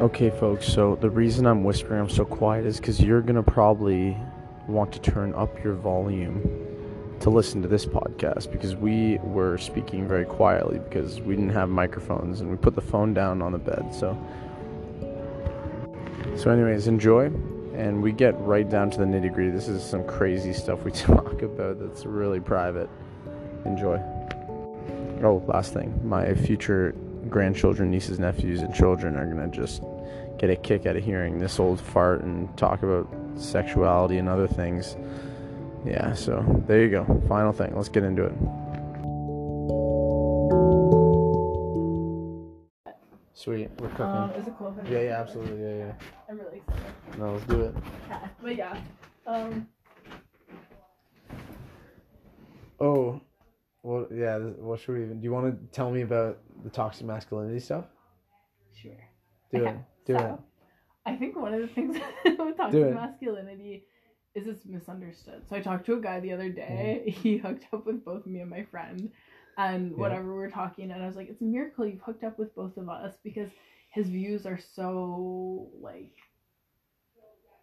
Okay, folks, so the reason I'm whispering, I'm so quiet, is because you're going to probably want to turn up your volume to listen to this podcast because we were speaking very quietly because we didn't have microphones and we put the phone down on the bed. So, so anyways, enjoy, and we get right down to the nitty gritty. This is some crazy stuff we talk about that's really private. Enjoy. Oh, last thing, my future grandchildren, nieces, nephews, and children are gonna just get a kick out of hearing this old fart and talk about sexuality and other things. Yeah, so there you go. Final thing. Let's get into it. Sweet, we're cooking. Um, is it cool? if I yeah, yeah, absolutely. Yeah, yeah. I'm really excited. No, let's do it. Yeah, but yeah. Um, Oh, well, yeah. What should we even? Do you want to tell me about the toxic masculinity stuff? sure. Do it. Do so, it. I think one of the things with toxic masculinity is it's misunderstood. So I talked to a guy the other day. He hooked up with both me and my friend, and Yeah. whatever we were talking, and I was like, "It's a miracle you've hooked up with both of us because his views are so like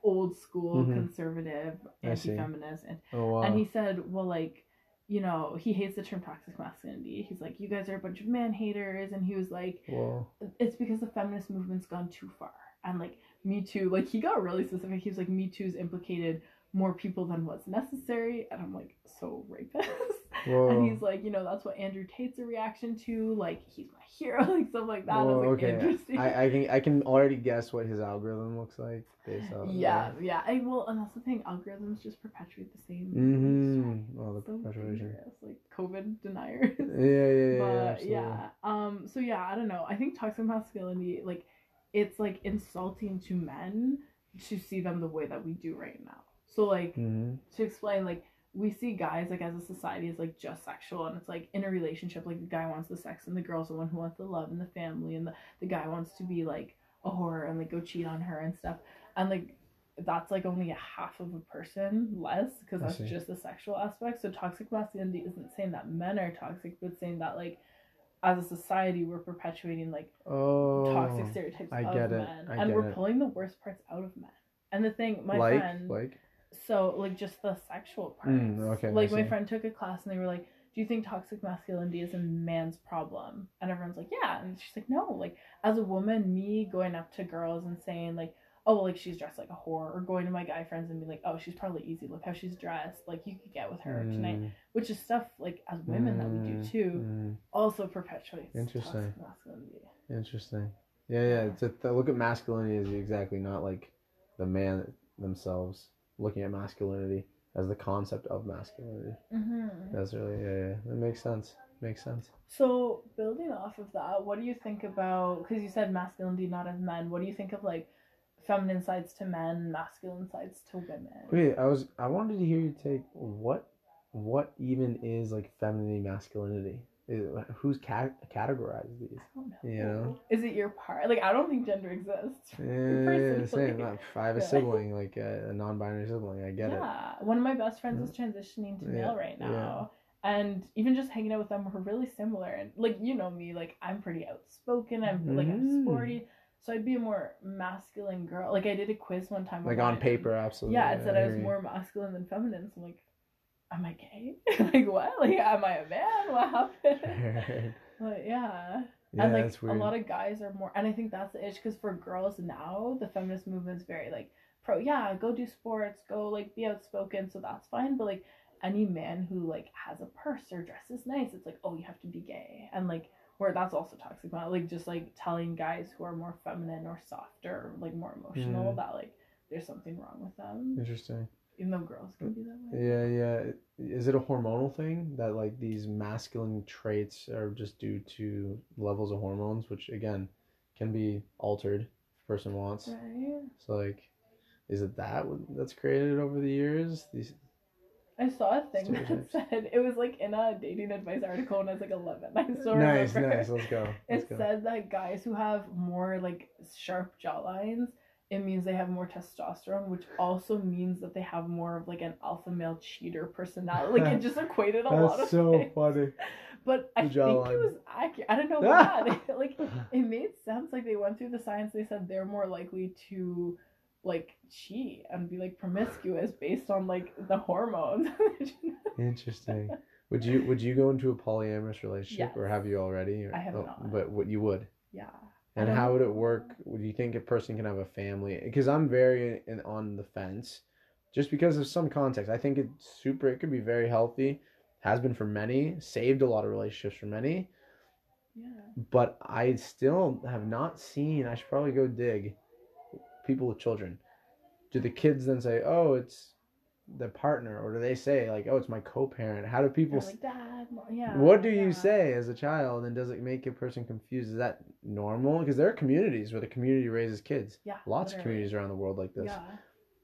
old school, Mhm. conservative, anti-feminist, and Oh wow. And he said, well, like, you know, he hates the term toxic masculinity. He's like, you guys are a bunch of man haters. And he was like, well, it's because the feminist movement's gone too far. And like, Me Too, like, he got really specific. He was like, Me Too's implicated more people than was necessary. And I'm like, so rapist. whoa. And he's like, you know, that's what Andrew Tate's a reaction to. Like, he's my hero, like, stuff like that. I Whoa, like, okay. interesting. I, I can I can already guess what his algorithm looks like based on yeah, yeah. I, well, and that's the thing. Algorithms just perpetuate the same. Mm-hmm. Oh, the so perpetuation. like COVID deniers. Yeah, yeah, yeah. but yeah, yeah, um, so yeah, I don't know. I think toxic masculinity, like, it's like insulting to men to see them the way that we do right now. So like Mm-hmm. to explain, like we see guys like as a society as like just sexual, and it's like in a relationship, like the guy wants the sex, and the girl's the one who wants the love and the family, and the the guy wants to be like a whore and like go cheat on her and stuff, and like that's like only a half of a person less because that's just the sexual aspect. So toxic masculinity isn't saying that men are toxic, but saying that like as a society we're perpetuating like Oh. toxic stereotypes I of get it. men, and we're it. pulling the worst parts out of men. And the thing, my like friend, like. So like just the sexual part. Mm, okay, Like my friend took a class and they were like, "Do you think toxic masculinity is a man's problem?" And everyone's like, "Yeah." And she's like, "No. Like as a woman, me going up to girls and saying like." Oh, like she's dressed like a whore, or going to my guy friends and be like, "Oh, she's probably easy. Look how she's dressed. Like you could get with her tonight," Mm, which is stuff like as women that we do mm, too. mm. Also perpetuates Interesting. toxic masculinity. Interesting. Yeah, yeah. It's a, to look at masculinity is exactly not like the man themselves looking at masculinity as the concept of masculinity. Mm-hmm. That's really yeah, yeah. That makes sense. Makes sense. So building off of that, what do you think about? Because you said masculinity not as men. What do you think of like feminine sides to men, masculine sides to women? Wait, I was I wanted to hear you take what what even is like femininity masculinity? Is, who's ca- categorized these? I don't know. You know? Is it your part? Like I don't think gender exists. Yeah, yeah, same. I have a sibling, like a, a non-binary sibling. I get it. yeah, one of my best friends is mm. transitioning to Yeah, male right yeah. now. And even just hanging out with them, we're really similar. And like you know me, like I'm pretty outspoken. I'm like I'm Mm. sporty, so I'd be a more masculine girl. Like I did a quiz one time. Like on paper, absolutely. Yeah, it said I hear was more masculine than feminine. So I'm like, am I gay? like what? Like am I a man? What happened? like yeah. yeah, and like a lot of guys are more, and I think that's the itch because for girls now, the feminist movement is very like pro. Yeah, go do sports, go like be outspoken, so that's fine. But like any man who like has a purse or dresses nice, it's like oh you have to be gay, and like where that's also toxic. But like just like telling guys who are more feminine or softer, like more emotional, Mm. that like there's something wrong with them, Interesting. Even though girls can be that way. Yeah, yeah. Is it a hormonal thing that like these masculine traits are just due to levels of hormones, which again can be altered if a person wants. Right. So like, is it that that's created over the years? These I saw a thing that said it was like in a dating advice article when I was like 11. I still nice, remember. nice. Let's go. Let's It go. said that guys who have more like sharp jawlines, it means they have more testosterone, which also means that they have more of like an alpha male cheater personality. Like it just equated a lot of That's so things. funny. but I think it was accurate. I don't know why. Like it made sense. Like they went through the science. They said they're more likely to like cheat and be like promiscuous based on like the hormones. Interesting. Would you would you go into a polyamorous relationship or have you already? Or, I have oh, not. But what you would. yeah. And I how would it work? Would you think a person can have a family? Because I'm very in, on the fence, just because of some context. I think it's super. It could be very healthy. Has been for many. Saved a lot of relationships for many. Yeah. But I still have not seen. I should probably go dig. People with children. Do the kids then say, "Oh, it's the partner," or do they say like, "Oh, it's my co-parent"? How do people? Like dad. Yeah. What do you say as a child, and does it make a person confused? Is that normal? Because there are communities where the community raises kids. Yeah. Lots of communities around the world like this. Yeah.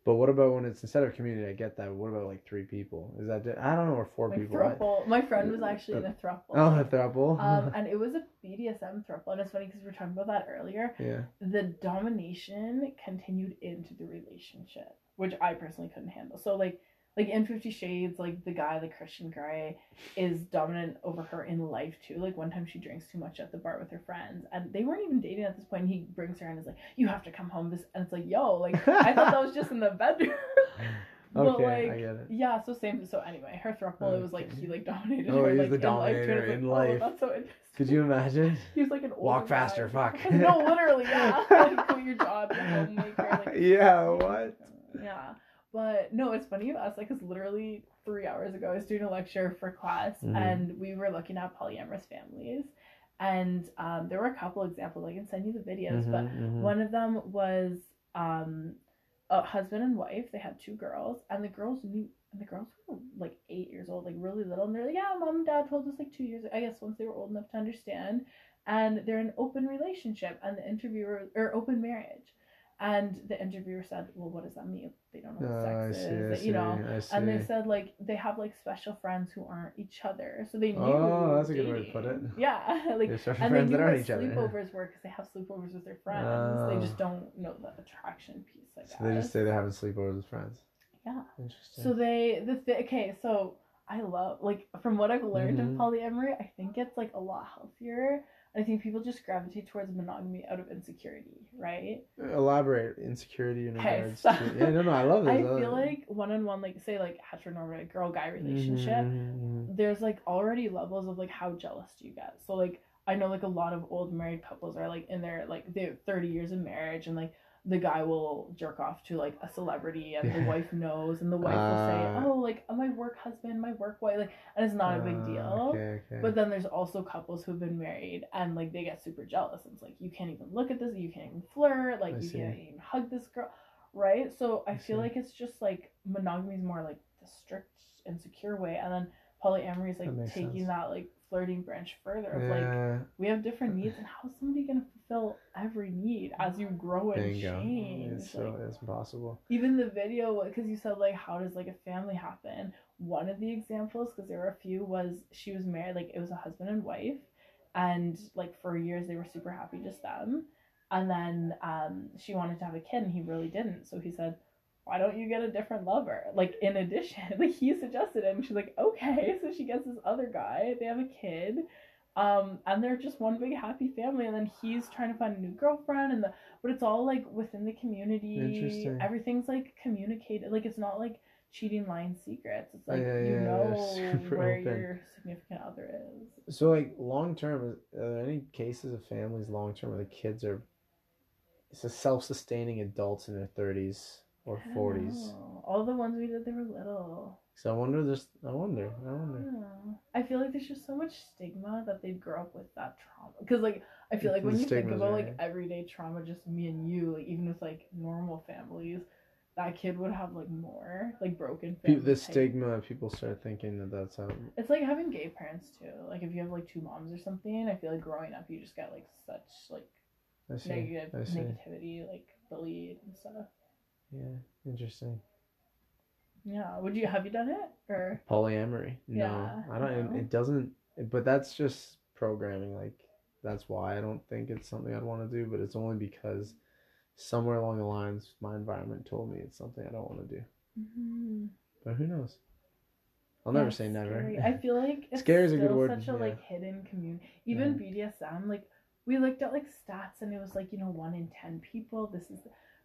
But what about when it's instead of community? I get that. But what about like three people? Is that I don't know, or four Like people? I- throuple. My friend was actually in a throuple. oh, a throuple. Um, and it was a BDSM throuple, and it's funny because we were talking about that earlier. yeah. The domination continued into the relationship, which I personally couldn't handle. So like, like in Fifty Shades, like the guy, like Christian Grey, is dominant over her in life too. Like one time she drinks too much at the bar with her friends, and they weren't even dating at this point. And he brings her and is like, "You have to come home." This and it's like, "Yo, like I thought that was just in the bedroom." But, Okay, I like, get it. Yeah, so same. So anyway, her throuple, it was like he like dominated Oh, her. he's like, the in life, dominator in like, life. Oh, that's so interesting. Could you imagine? He was like an Walk faster, guy. fuck. no, literally, yeah. like quit your job, a homemaker. Like, oh Yeah, oh what? Yeah, but no, it's funny you asked. Like, cause literally three hours ago, I was doing a lecture for class, Mhm. and we were looking at polyamorous families, and um, there were a couple examples. I can send you the videos, but Mhm, mhm. one of them was um, a husband and wife. They had two girls, and the girls knew. And the girls were like eight years old, like really little, and they're like, "Yeah, mom and dad told us like two years. I guess once they were old enough to understand." And they're in an open relationship, and the interviewer or open marriage, and the interviewer said, "Well, what does that mean? They don't know what Oh, I sex see, is, see, you know." And they said like they have like special friends who aren't each other, so they knew. Oh, that's a good way to put it. Yeah, like They're and they knew that what aren't each other. sleepovers were because they have sleepovers with their friends. they Oh. just don't know the attraction piece. I guess. So they just say they're having sleepovers with friends. Yeah. Interesting. So they the th- okay. So I love like from what I've learned Mhm. of polyamory, I think it's like a lot healthier. I think people just gravitate towards monogamy out of insecurity, right? Elaborate insecurity in Okay, regards to yeah no no I love this. I feel like one on one, like say like heteronormative girl guy relationship, Mhm, mhm, there's like already levels of like how jealous do you get. So like I know like a lot of old married couples are like in their like they're 30 years of marriage and like the guy will jerk off to like a celebrity and the wife knows and the wife will Ah. say, "Oh, like my work husband, my work wife," like and it's not a big Ah, deal. Okay, okay. But then there's also couples who've been married and like they get super jealous. And it's like you can't even look at this, you can't even flirt, like I you see. can't even hug this girl, right? So I, I feel see. like it's just like monogamy is more like the strict and secure way, and then polyamory is like taking sense. that like flirting branch further of like yeah, we have different needs, and how's somebody gonna fulfill every need as you grow and bingo. change? It's so Like, it's impossible. even the video because you said like how does like a family happen one of the examples because there were a few was she was married like it was a husband and wife and like for years they were super happy just them and then um she wanted to have a kid and he really didn't so he said why don't you get a different lover? Like in addition like he suggested it and she's like okay. So she gets this other guy they have a kid um and they're just one big happy family and then he's trying to find a new girlfriend and the but it's all like within the community. Interesting. everything's like communicated like it's not like cheating lying secrets. It's like Yeah, you yeah, know where open. your significant other is. So like long term, are there any cases of families long term where the kids are it's a self sustaining adults in their thirties or forties? all the ones we did they were little So I wonder this I wonder, I wonder. I feel like there's just so much stigma that they grow up with that trauma. Because like I feel like The when you think about right. like everyday trauma, just me and you, like even with like normal families, that kid would have like more like broken the stigma, people start thinking that that's how. It's like having gay parents too. Like if you have like two moms or something, I feel like growing up you just get like such like negative negativity, like bullied and stuff. Yeah, interesting. Yeah. Would you have you done it or? Polyamory. No, Yeah, I don't. It, no. it doesn't. But that's just programming. Like that's why I don't think it's something I'd want to do. But it's only because somewhere along the lines, my environment told me it's something I don't want to do. Mhm. But who knows? I'll never Yeah, say never. scary. I feel like it's Scary is a good word, Such a yeah. like hidden community. Even BDSM, like we looked at like stats and it was like you know one in ten people. This is,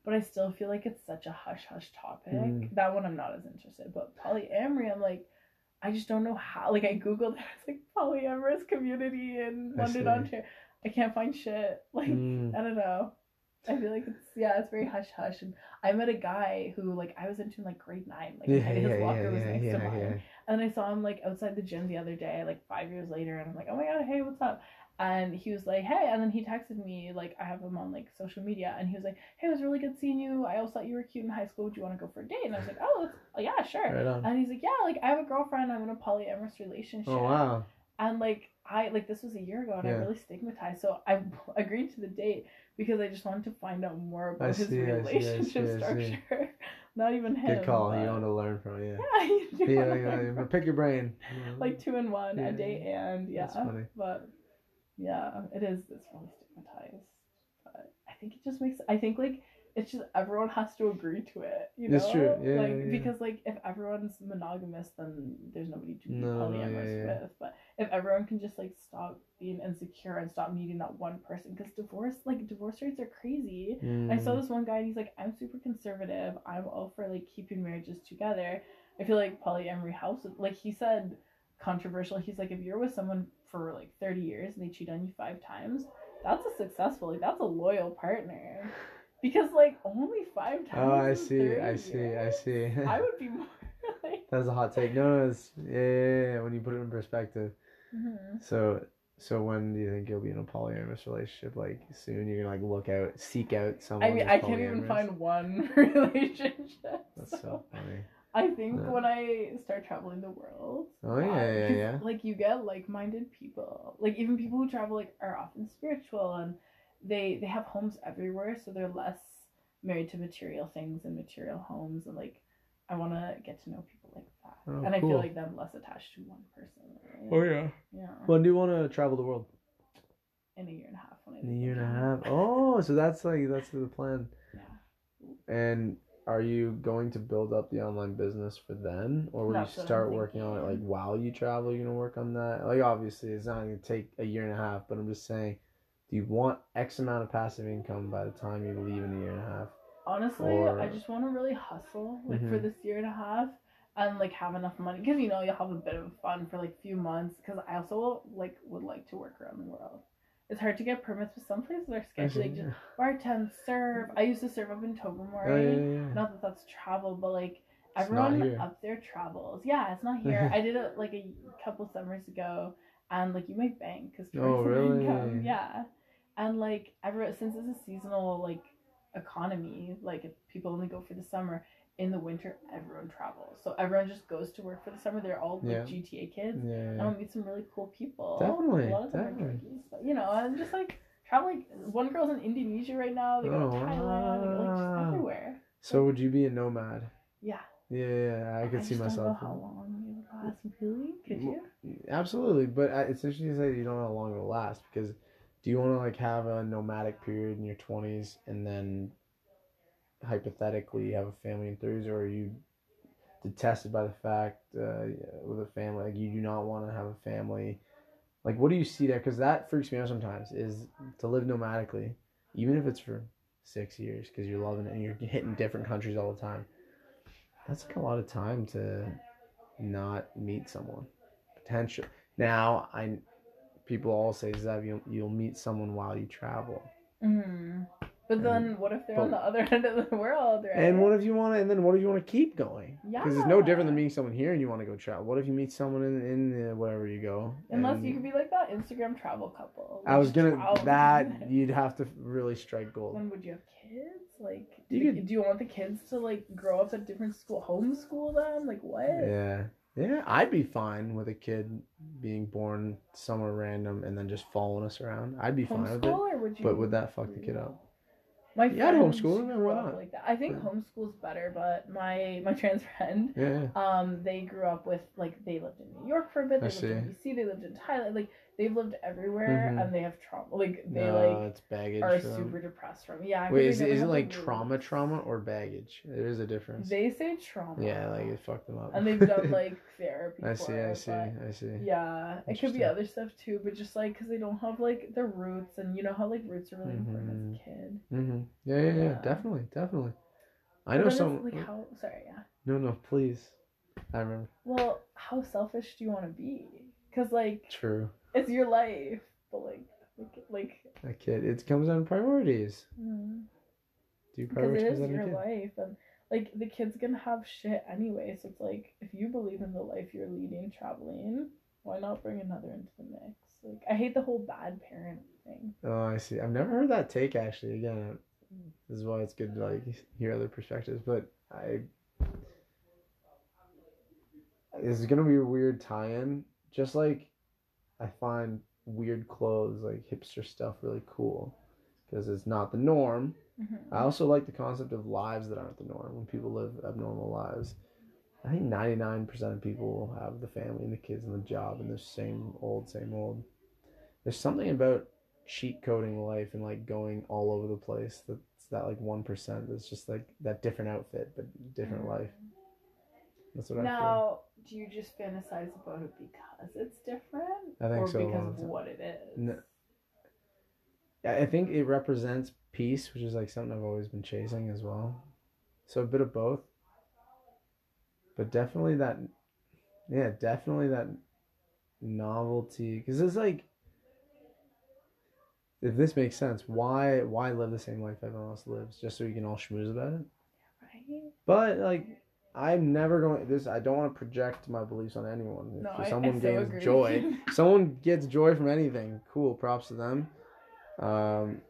but I still feel like it's such a hush hush topic. Mm. That one I'm not as interested. But polyamory, I'm like, I just don't know how. Like I googled it, it's like polyamorous community in I London, see. Ontario. I can't find shit. Like Mm. I don't know. I feel like it's yeah, it's very hush hush. And I met a guy who like I was into in like grade nine. Like Yeah, his yeah, locker yeah, was next to mine. And I saw him like outside the gym the other day, like five years later, and I'm like, oh my god, hey, what's up? And he was like, hey, and then he texted me, like, I have him on like social media, and he was like, hey, it was really good seeing you. I always thought you were cute in high school. Would you want to go for a date? And I was like, oh, that's, oh, yeah, sure. Right. And he's like, yeah, like I have a girlfriend. I'm in a polyamorous relationship. Oh wow. And like I like this was a year ago, and Yeah. I really stigmatized. So I agreed to the date because I just wanted to find out more about I his see, see, I relationship see, I see. structure. Not even him. Good call. You but- want to learn from it, yeah. yeah, you do Yeah, yeah, yeah, pick your brain. like two in one, Yeah, a date and yeah. That's funny. But yeah, it is. It's really stigmatized. But I think it just makes. I think like it's just everyone has to agree to it. You know, That's true. Yeah, like yeah, because like if everyone's monogamous, then there's nobody to be No, no, yeah, polyamorous yeah. with. But if everyone can just like stop being insecure and stop needing that one person, because divorce like divorce rates are crazy. I saw Mm. this one guy and he's like, I'm super conservative. I'm all for like keeping marriages together. I feel like polyamory helps. Like he said, controversial. He's like, if you're with someone for like 30 years and they cheat on you five times, that's a successful, like that's a loyal partner. Because like only five times. Oh, I see. I see. I see. I would be more like. That's a hot take. No, no, it's yeah, yeah, yeah, when you put it in perspective. Mhm. So, so when do you think you'll be in a polyamorous relationship? Like soon, you're gonna like look out, seek out someone. I mean, I can't even find one relationship. That's so. so funny. I think Yeah. when I start traveling the world, Oh, yeah, uh, yeah, 'cause, yeah. Like you get like-minded people. Like even people who travel like are often spiritual and they they have homes everywhere, so they're less married to material things and material homes and like I want to get to know people like that, Oh, and I cool. feel like I'm less attached to one person. right? Oh yeah. yeah. When do you want to travel the world? In a year and a half. When I In a year and a half. Oh, so that's like that's the plan. Yeah. And are you going to build up the online business for then, or will you That's I'm start working on it like while you travel? You're gonna work on that. Like obviously, it's not gonna take a year and a half, but I'm just saying, do you want X amount of passive income by the time you leave in a year and a half? Honestly, Or- I just want to really hustle like for Mhm. this year and a half and like have enough money because you know you'll have a bit of fun for like a few months because I also like would like to work around the world. It's hard to get permits, but some places are sketchy. Like just bartend, serve. I used to serve up in Tobermory. Oh, yeah. Not that that's travel, but like everyone up there travels. Yeah, it's not here. I did it like a couple summers ago, and like you make bank because Oh, really? income. Yeah, and like ever since it's a seasonal like economy, like if people only go for the summer. In the winter, everyone travels, so everyone just goes to work for the summer. They're all like Yeah. GTA kids. Yeah, And yeah. I'll meet some really cool people. Definitely, a lot of them are definitely. but you know, I'm just like traveling. One girl's in Indonesia right now. They go Oh, to Thailand. They go like wow. just everywhere. So would you be a nomad? Yeah. Yeah, yeah, I could see just myself. Don't know how long it would last. Really? Could you? Absolutely, but uh, it's interesting to say you don't know how long it'll last because do you want to like have a nomadic period in your twenties and then hypothetically have a family in thirties, or are you detested by the fact uh, with a family like you do not want to have a family? Like, what do you see there? Because that freaks me out sometimes. Is to live nomadically, even if it's for six years, because you're loving it and you're hitting different countries all the time. That's like a lot of time to not meet someone potential. Now, I people all say Zev, you'll you'll meet someone while you travel. Mm. But then, what if they're on the other end of the world, right? And what if you want to? And then what if you want to keep going? Yeah. Because it's no different than meeting someone here and you want to go travel. What if you meet someone in in uh, wherever you go? Unless you could be like that Instagram travel couple. I was gonna travel. that you'd have to really strike gold. When would you have kids? Like, do You you, could- do you want the kids to like grow up at different school, homeschool them? Like what? Yeah, yeah, I'd be fine with a kid being born somewhere random and then just following us around. I'd be fine with it. Homeschool or would you? But would that fuck the kid up? My Yeah, I'd friends homeschool why not? Like that. I think Yeah. homeschool's better, but my my trans friend, Yeah, um, they grew up with like they lived in New York for a bit. They I lived in DC. They lived in Thailand. Like they've lived everywhere Mhm. and they have trauma. Like they no, like it's baggage. are them. super depressed from. Yeah. 'cause Wait, is it, is it like trauma, trauma, or baggage? There is a difference. They say trauma. yeah, like it fucked them up. and they've done like therapy. I see, I see, I see. Yeah, it could be other stuff too, but just like because they don't have like their roots, and you know how like roots are really important Mhm. as a kid. Mm-hmm. Yeah, yeah, yeah, Yeah. definitely, definitely. I But know some. Like how? Sorry, yeah. No, no, please. I remember. Well, how selfish do you want to be? Because like True. It's your life, but like like like A kid. It comes down to priorities. mm, Do you because it is your kid? life, and like the kid's gonna have shit anyway. So it's like if you believe in the life you're leading, traveling, why not bring another into the mix? Like I hate the whole bad parent thing. Oh, I see. I've never heard that take actually. Again, this is why it's good to like hear other perspectives. But I, this is gonna be a weird tie-in. Just like I find weird clothes, like hipster stuff, really cool because it's not the norm. Mhm. I also like the concept of lives that aren't the norm when people live abnormal lives. I think 99% of people will have the family and the kids and the job and the same old, same old. There's something about cheat coding life and like going all over the place that's that like 1% that's just like that different outfit but different life. That's what I feel. Now, do you just fantasize about it because it's different, I think or so, because of what it is? No. I I think it represents peace, which is like something I've always been chasing as well. So a bit of both. But definitely that, yeah, definitely that novelty. Because it's like, if this makes sense, why why live the same life everyone else lives just so you can all schmooze about it? Yeah, right? But like, I'm never going this. I don't want to project my beliefs on anyone. If No, I, someone I so gains joy, someone gets joy from anything, cool, props to them. Um,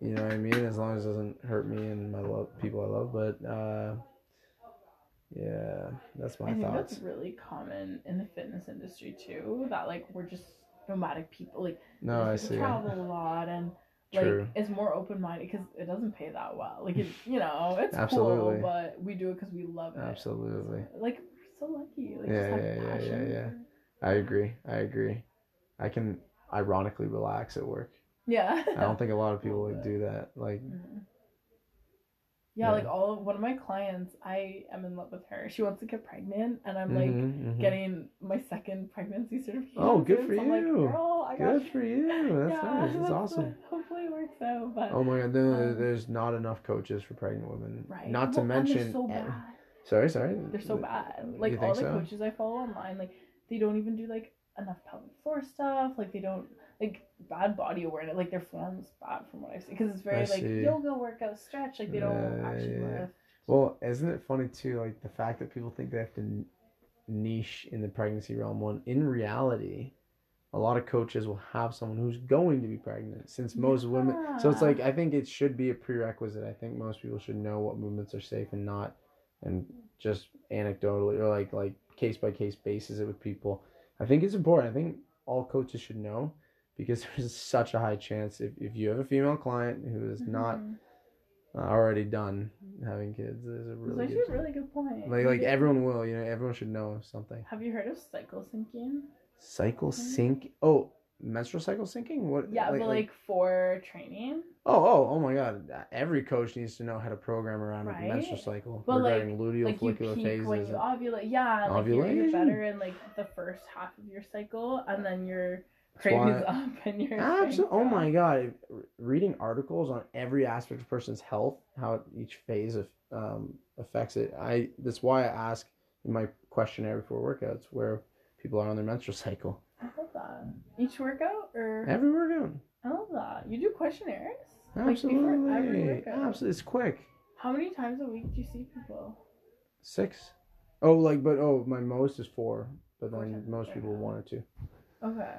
you know what I mean? As long as it doesn't hurt me and my love people I love. But uh, yeah, that's my I think thoughts. that's really common in the fitness industry too. That like we're just nomadic people. Like No, I see. travel a lot and like True. it's more open minded because it doesn't pay that well. Like it, you know, it's Absolutely. cool, but we do it because we love it. Absolutely. Like we're so lucky. Like Yeah, just yeah, yeah, yeah, yeah. I agree. I agree. I can ironically relax at work. Yeah. I don't think a lot of people like do that. Like, Mhm. Yeah, Yeah. like all of one of my clients, I am in love with her. She wants to get pregnant, and I'm like mhm, mhm. getting my second pregnancy certification. Oh, good for so I'm like, you. Girl, I got good for you. That's nice. That's awesome. what- hopefully it works out, but Oh my god, no, Um, there's not enough coaches for pregnant women. right. Not to Well, and mention, so bad. sorry, sorry. They're so bad. You Like all the so? coaches I follow online, like they don't even do like enough pelvic floor stuff. Like they don't like bad body awareness. Like their form's bad from what I've seen because it's very I like see. yoga workout stretch. Like they don't Yeah, actually yeah. lift. Well, isn't it funny too? Like the fact that people think they have to niche in the pregnancy realm. When in reality, a lot of coaches will have someone who's going to be pregnant. Since most women, so it's like I think it should be a prerequisite. I think most people should know what movements are safe and not, and just anecdotally or like like case by case basis it with people. I think it's important. I think all coaches should know because there's such a high chance if, if you have a female client who is not Mhm. uh, already done having kids, there's a really actually good a really good point. like like everyone will you know everyone should know something. Have you heard of cycle syncing? Cycle sync. Oh, menstrual cycle syncing. What? Yeah, but like for training. Oh, oh, oh my God! Every coach needs to know how to program around a Right? menstrual cycle But, like- regarding luteal like follicular phases. when you ovulate. Yeah, like you're, Ovulation. you're better in like the first half of your cycle, and then your That's cravings up and your Absolutely. Oh my. God! Reading articles on every aspect of a person's health, how each phase of um, affects it. I. That's why I ask in my questionnaire before workouts where people are on their menstrual cycle. I love that. Each workout or Every workout. I love that. You do questionnaires. Like, Absolutely. every workout. Absolutely. It's quick. How many times a week do you see people? Six. Oh, like, but oh, my most is four, but then most people one or two. Okay.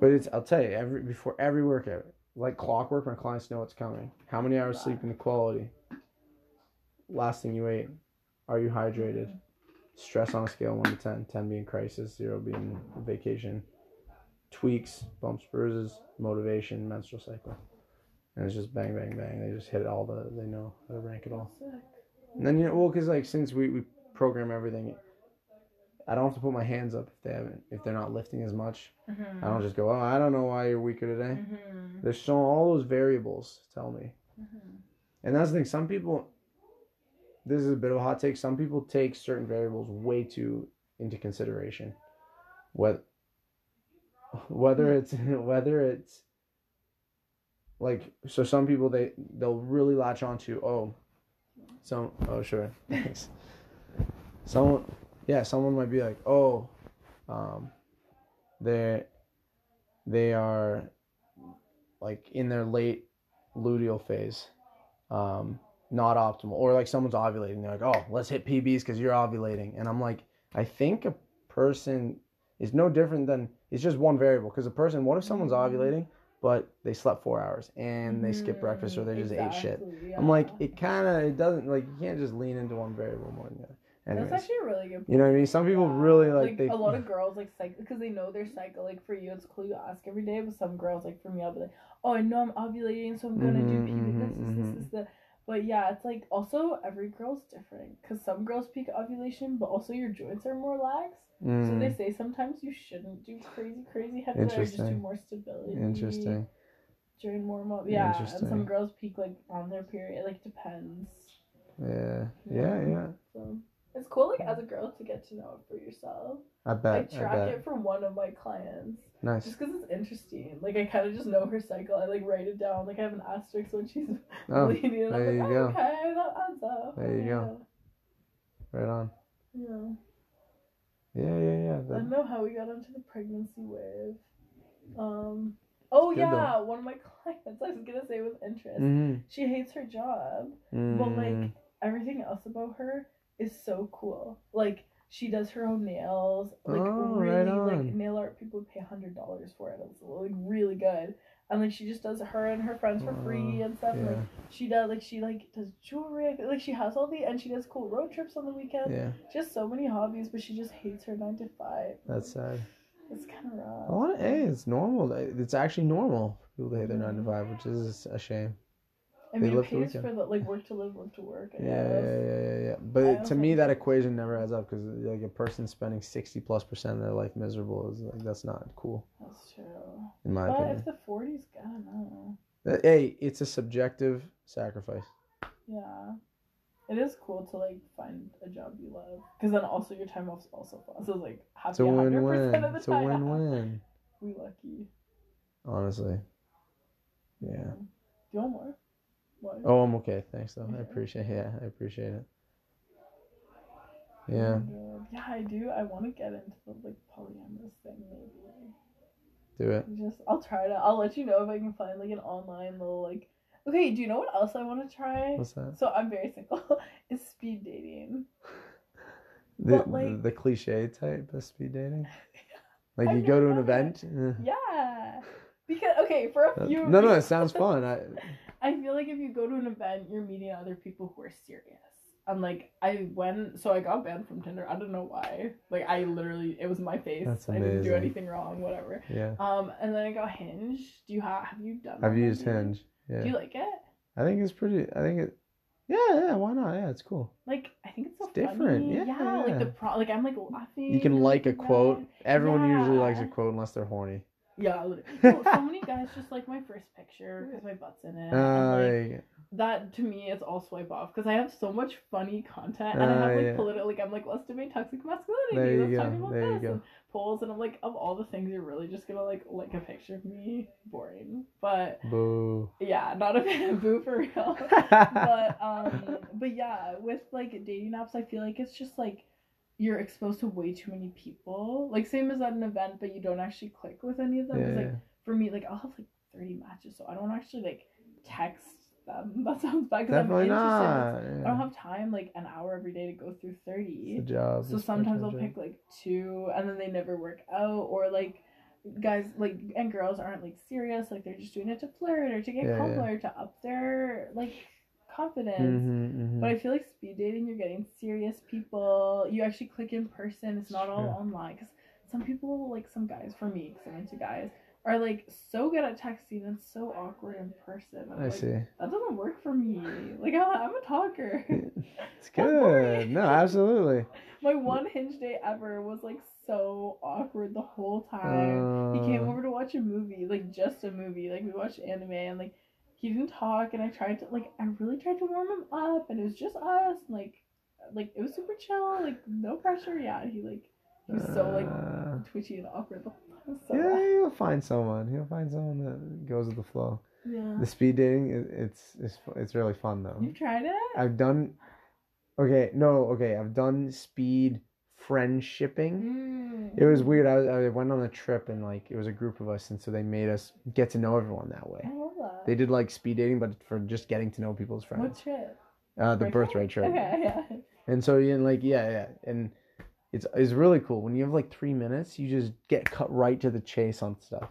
But it's I'll tell you every before every workout, like clockwork, my clients know what's coming. How many hours sleep in the quality? Last thing you ate. Are you hydrated? Stress on a scale one to 10, 10 being crisis, zero being vacation. Tweaks, bumps, bruises, motivation, menstrual cycle. And it's just bang, bang, bang. They just hit all the. They know how to rank it all. And then you know, well, because like since we we program everything, I don't have to put my hands up if they haven't if they're not lifting as much. Mm-hmm. I don't just go, oh, I don't know why you're weaker today. Mm-hmm. There's so all those variables tell me, Mm-hmm. and that's the thing. Some people, this is a bit of a hot take. Some people take certain variables way too into consideration. Whether whether it's whether it's like so some people they they'll really latch onto oh some oh sure thanks someone yeah someone might be like oh um they they are like in their late luteal phase um not optimal or like someone's ovulating they're like oh let's hit pbs because you're ovulating and i'm like i think a person is no different than it's just one variable because a person what if someone's Mhm. ovulating but they slept four hours and they skip breakfast or they just ate shit? Exactly, i'm like it kind of it doesn't like you can't just lean into one variable more than the other anyways That's actually a really good. Point. you know what i mean some people Yeah. really like, they a lot of girls like cycle because they know their cycle. Like for you, it's cool you ask every day, but some girls like for me, I'll be like, oh, I know I'm ovulating, so I'm gonna do Mhm, peak mhm, this, this, this, this, this. But yeah, it's like also every girl's different because some girls peak ovulation, but also your joints are more lax. So Mm, they say sometimes you shouldn't do crazy, crazy heavy lifting, just do Interesting. more stability. interesting During more mo- yeah, and some girls peak like on their period. It like depends. yeah yeah yeah So it's cool, like as a girl, to get to know it for yourself. i bet I i, track bet it for one of my clients nice just because it's interesting. Like I kind of just know her cycle. I like write it down. Like I have an asterisk when she's oh bleeding. And there I'm you like, go. oh, okay, that adds up. There you go. right on Yeah. yeah. yeah yeah yeah I don't know how we got onto the pregnancy wave. Um. Oh yeah, one of my clients. I was gonna say with interest. mm-hmm. She hates her job, mm but like everything else about her is so cool. Like she does her own nails. Like Oh, really, right like nail art people would pay hundred dollars for it. It's like really good. And like she just does her and her friends for free oh, and stuff. Yeah like she does like she like does jewelry. Like she has all the and she does cool road trips on the weekend. yeah Just so many hobbies, but she just hates her nine to five. that's sad It's kind of rough. a lot of hey it's normal it's actually normal for people to hate their nine to five which is a shame I they mean, live pays for the like work to live, work to work. I yeah yeah yeah yeah, yeah. But to me that equation never adds up because like a person spending 60 plus percent of their life miserable is like that's not cool That's true. in my But opinion if the forties, I don't know. Uh, hey it's a subjective sacrifice Yeah. It is cool to like find a job you love, because then also your time off's also fun. So it's like happy a 100% win-win of the it's a time. win-win We lucky. honestly yeah Do you want more? What? oh i'm okay thanks though i Okay. appreciate yeah i appreciate it Oh yeah Yeah, I do. I want to get into the like polyamorous thing maybe. do it Just I'll try to. I'll let you know if I can find like an online little like. Okay, do you know what else I want to try? what's that So I'm very single. is speed dating. the, But, like- the, the cliche type of speed dating like I've you go to an it. event. Yeah. Because okay, for a Uh, few. no, no, it sounds fun. I, I feel like if you go to an event, you're meeting other people who are serious. And like I went, so I got banned from Tinder. I don't know why. Like I literally, it was my face. That's I didn't do anything wrong. Whatever. yeah, Um, and then I got Hinge. Do you have? Have you done? I've used? Hinge. Yeah, Do you like it? I think it's pretty. I think it. Yeah, yeah. Why not? Yeah, it's cool. Like I think it's so It's different, funny. yeah, like the pro, like I'm like laughing. You can like a quote. Everyone usually likes a quote unless they're horny. Yeah, so, many guys just like my first picture because my butt's in it. Uh, and, like, that to me is all swipe off because I have so much funny content and I have like yeah. political like I'm like let's debate toxic masculinity. There you let's go, talk about there you this go. and polls and I'm like of all the things you're really just gonna like like a picture of me boring. But Boo. yeah, not a fan of boo for real. but um but yeah, with like dating apps I feel like it's just like you're exposed to way too many people. Like same as at an event, but you don't actually click with any of them. yeah, like for me, like I'll have like 30 matches, so I don't actually like text them. That sounds bad because I'm interested. not. I don't have time like an hour every day to go through It's 30. a job. So it's sometimes I'll pick like two, and then they never work out, or like guys like and girls aren't like serious, like they're just doing it to flirt or to get Yeah, yeah. or to up their like confidence. job. Mhm, mhm. But I feel like speed dating, you're getting serious people. You actually click in person. It's not all Sure. online. Because some people, like some guys, for me, because I'm into guys, are like so good at texting and so awkward in person. I'm I like, see. That doesn't work for me. Like I'm, a talker. It's good. No, absolutely. My one hinge day ever was like so awkward the whole time. he came Uh, over to watch a movie, like just a movie. Like we watched anime and like he didn't talk and I tried to like I really tried to warm him up and it was just us and like like it was super chill, like no pressure. Yeah, he like he was so like uh, twitchy and awkward the whole time. So yeah, he'll find someone. He'll find someone that goes with the flow. yeah. The speed dating, it, it's it's it's really fun though. You've tried it? I've done. Okay, no, okay. I've done speed friendshipping. Mm. It was weird. I, I went on a trip and like it was a group of us, and so they made us get to know everyone that way. I love that. They did like speed dating, but for just getting to know people's friends. What trip? Uh, the Birthright? birthright trip. Okay, yeah. And so you like yeah yeah, and it's it's really cool when you have like three minutes. You just get cut right to the chase on stuff.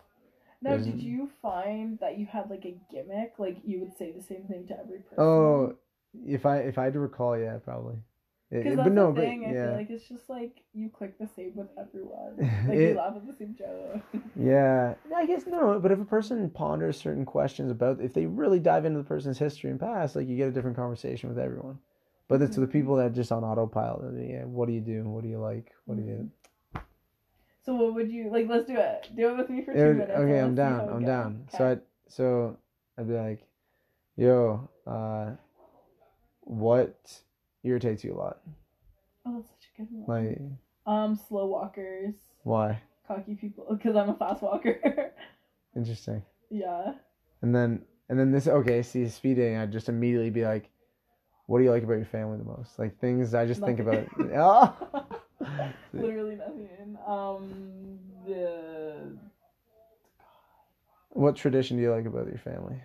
Now, There's- did you find that you had like a gimmick? Like you would say the same thing to every person? Oh, if I if I had to recall, yeah, probably. Because that's no, the thing. but I feel like it's just like you click the same with everyone. Like It- you laugh at the same joke. yeah. I guess no, but if a person ponders certain questions about, if they really dive into the person's history and past, like you get a different conversation with everyone. But it's the Mm-hmm. people that are just on autopilot. Yeah, what do you do? What do you like? What do you? So what would you like? Let's do it. Do it with me for two would- minutes. okay, I'm down. I'm down. So I so I'd be like, yo, uh, what irritates you a lot? oh, that's such a good one. Like, um, slow walkers, why? cocky people. Because I'm a fast walker. Interesting. yeah. And then and then this okay, see speed dating, I'd just immediately be like, What do you like about your family the most? Like things I just think about oh! Literally nothing. Um, the What tradition do you like about your family?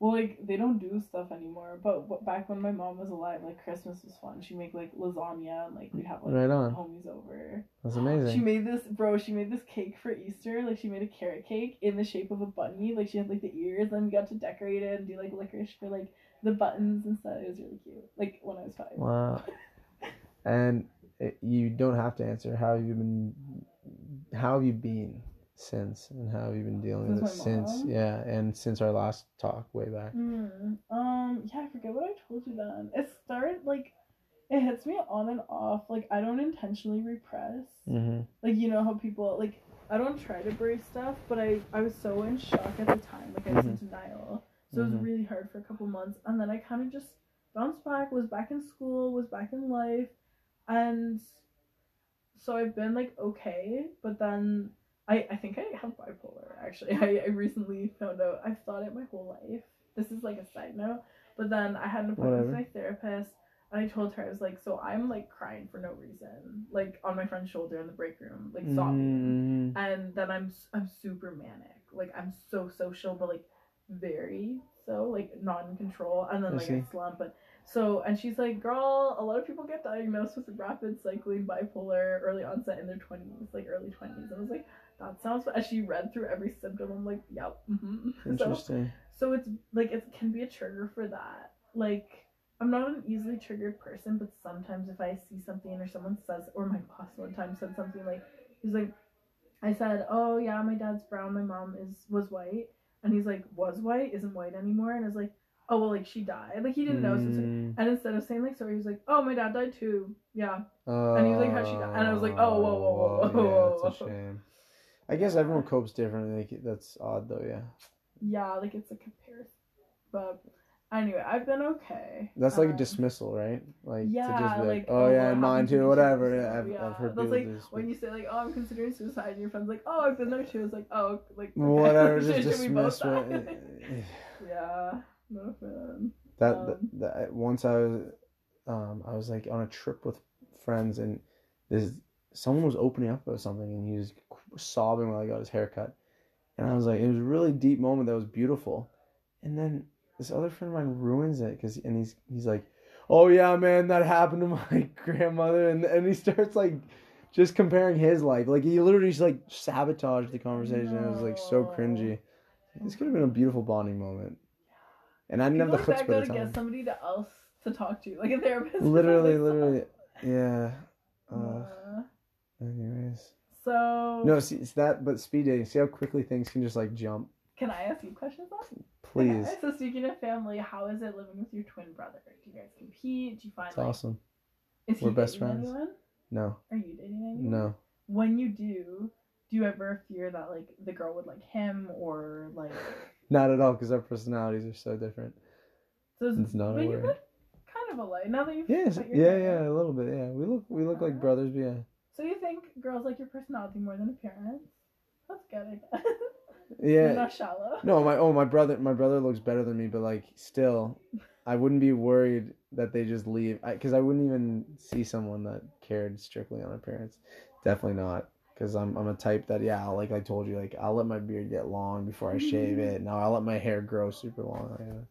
Well, like they don't do stuff anymore. But w- back when my mom was alive, like Christmas was fun. She make like lasagna and like we'd have like Right on. homies over. That's amazing. She made this, bro. She made this cake for Easter. Like she made a carrot cake in the shape of a bunny. Like she had like the ears. Then we got to decorate it and do like licorice for like the buttons and stuff. It was really cute. Like when I was five. Wow. And it, you don't have to answer. How have you been? How have you been since? And how have you been dealing with it Since? Yeah, and since our last talk way back. Hmm. Um. Yeah, I forget what I told you then. It started like, it hits me on and off. Like I don't intentionally repress. Mm-hmm. like you know how people like I don't try to bury stuff, but I I was so in shock at the time, like I was in denial, so it Mhm. was really hard for a couple months, and then I kind of just bounced back, was back in school, was back in life, and so I've been like okay, but then I I think I have bipolar actually. I, I recently found out I've thought it my whole life. This is like a side note, but then I had an appointment with my therapist. And I told her I was like, so I'm like crying for no reason, like on my friend's shoulder in the break room, like sobbing. Mm-hmm. And then I'm I'm super manic, like I'm so social, but like very so like not in control. And then I like see. I slump. And so and she's like, girl, a lot of people get diagnosed with rapid cycling bipolar early onset in their twenties, like early twenties. And I was like, that sounds. As she read through every symptom, I'm like, yep. hmm So Interesting. so it's like it can be a trigger for that. Like I'm not an easily triggered person, but sometimes if I see something or someone says, or my boss one time said something like, he's like, I said, oh yeah, my dad's brown, my mom is was white, and he's like, was white, isn't white anymore, and I was like, oh well, like she died, like he didn't know. So like, Mm. and instead of saying like sorry, he was like, oh my dad died too, yeah, And he was like, "How'd she died And I was like, oh, whoa, whoa, whoa, whoa, yeah, whoa, that's a whoa. I guess everyone copes differently. Like, that's odd though. Yeah, yeah, like it's a comparison. But anyway, I've been okay. that's like a Um, dismissal, right? Like to Yeah, just be like, like, oh oh, yeah, mine too, whatever. Yeah, I've, yeah. I've heard That's like just when you say like, "Oh, I'm considering suicide," and your friend's like, "Oh, I've been there too." It's like, "Oh, like whatever, just dismiss. it. yeah, not a fan. That, Um, that, that once I was, um, I was like on a trip with friends, and this someone was opening up about something, and he was sobbing while I got his haircut, and I was like, it was a really deep moment that was beautiful, and then this other friend of mine ruins it because, and he's he's like, oh yeah, man, that happened to my grandmother, and and he starts like. Just comparing his life, like he literally just like sabotaged the conversation. It was like so cringy. This could have been a beautiful bonding moment, and I didn't have People the like chutzpah to gotta get somebody to else to talk to, like a therapist. Literally, literally, yeah. Uh, Yeah. anyways, So No, see it's that, but speed dating. See how quickly things can just like jump. can I ask you questions though? Please, Okay, So speaking of family, how is it living with your twin brother? Do you guys compete? Do you find it's like awesome. is We're best friends. anyone? No, Are you dating anyone? no. When you do, do you ever fear that like the girl would like him or like Not at all, because our personalities are so different. so it's, It's not a but you kind of a alike now that you've Yes, yeah, yeah, a little bit. Yeah, we look, we look like brothers. But yeah, So you think girls like your personality more than appearance? That's good. I guess. You're yeah. not shallow. No, my oh my brother, my brother looks better than me, but like still, I wouldn't be worried that they just leave because I, wouldn't even see someone that cared strictly on appearance. Definitely not, because I'm I'm a type that yeah, I'll- like I told you, like I'll let my beard get long before I shave it. Now I'll let my hair grow super long. Yeah.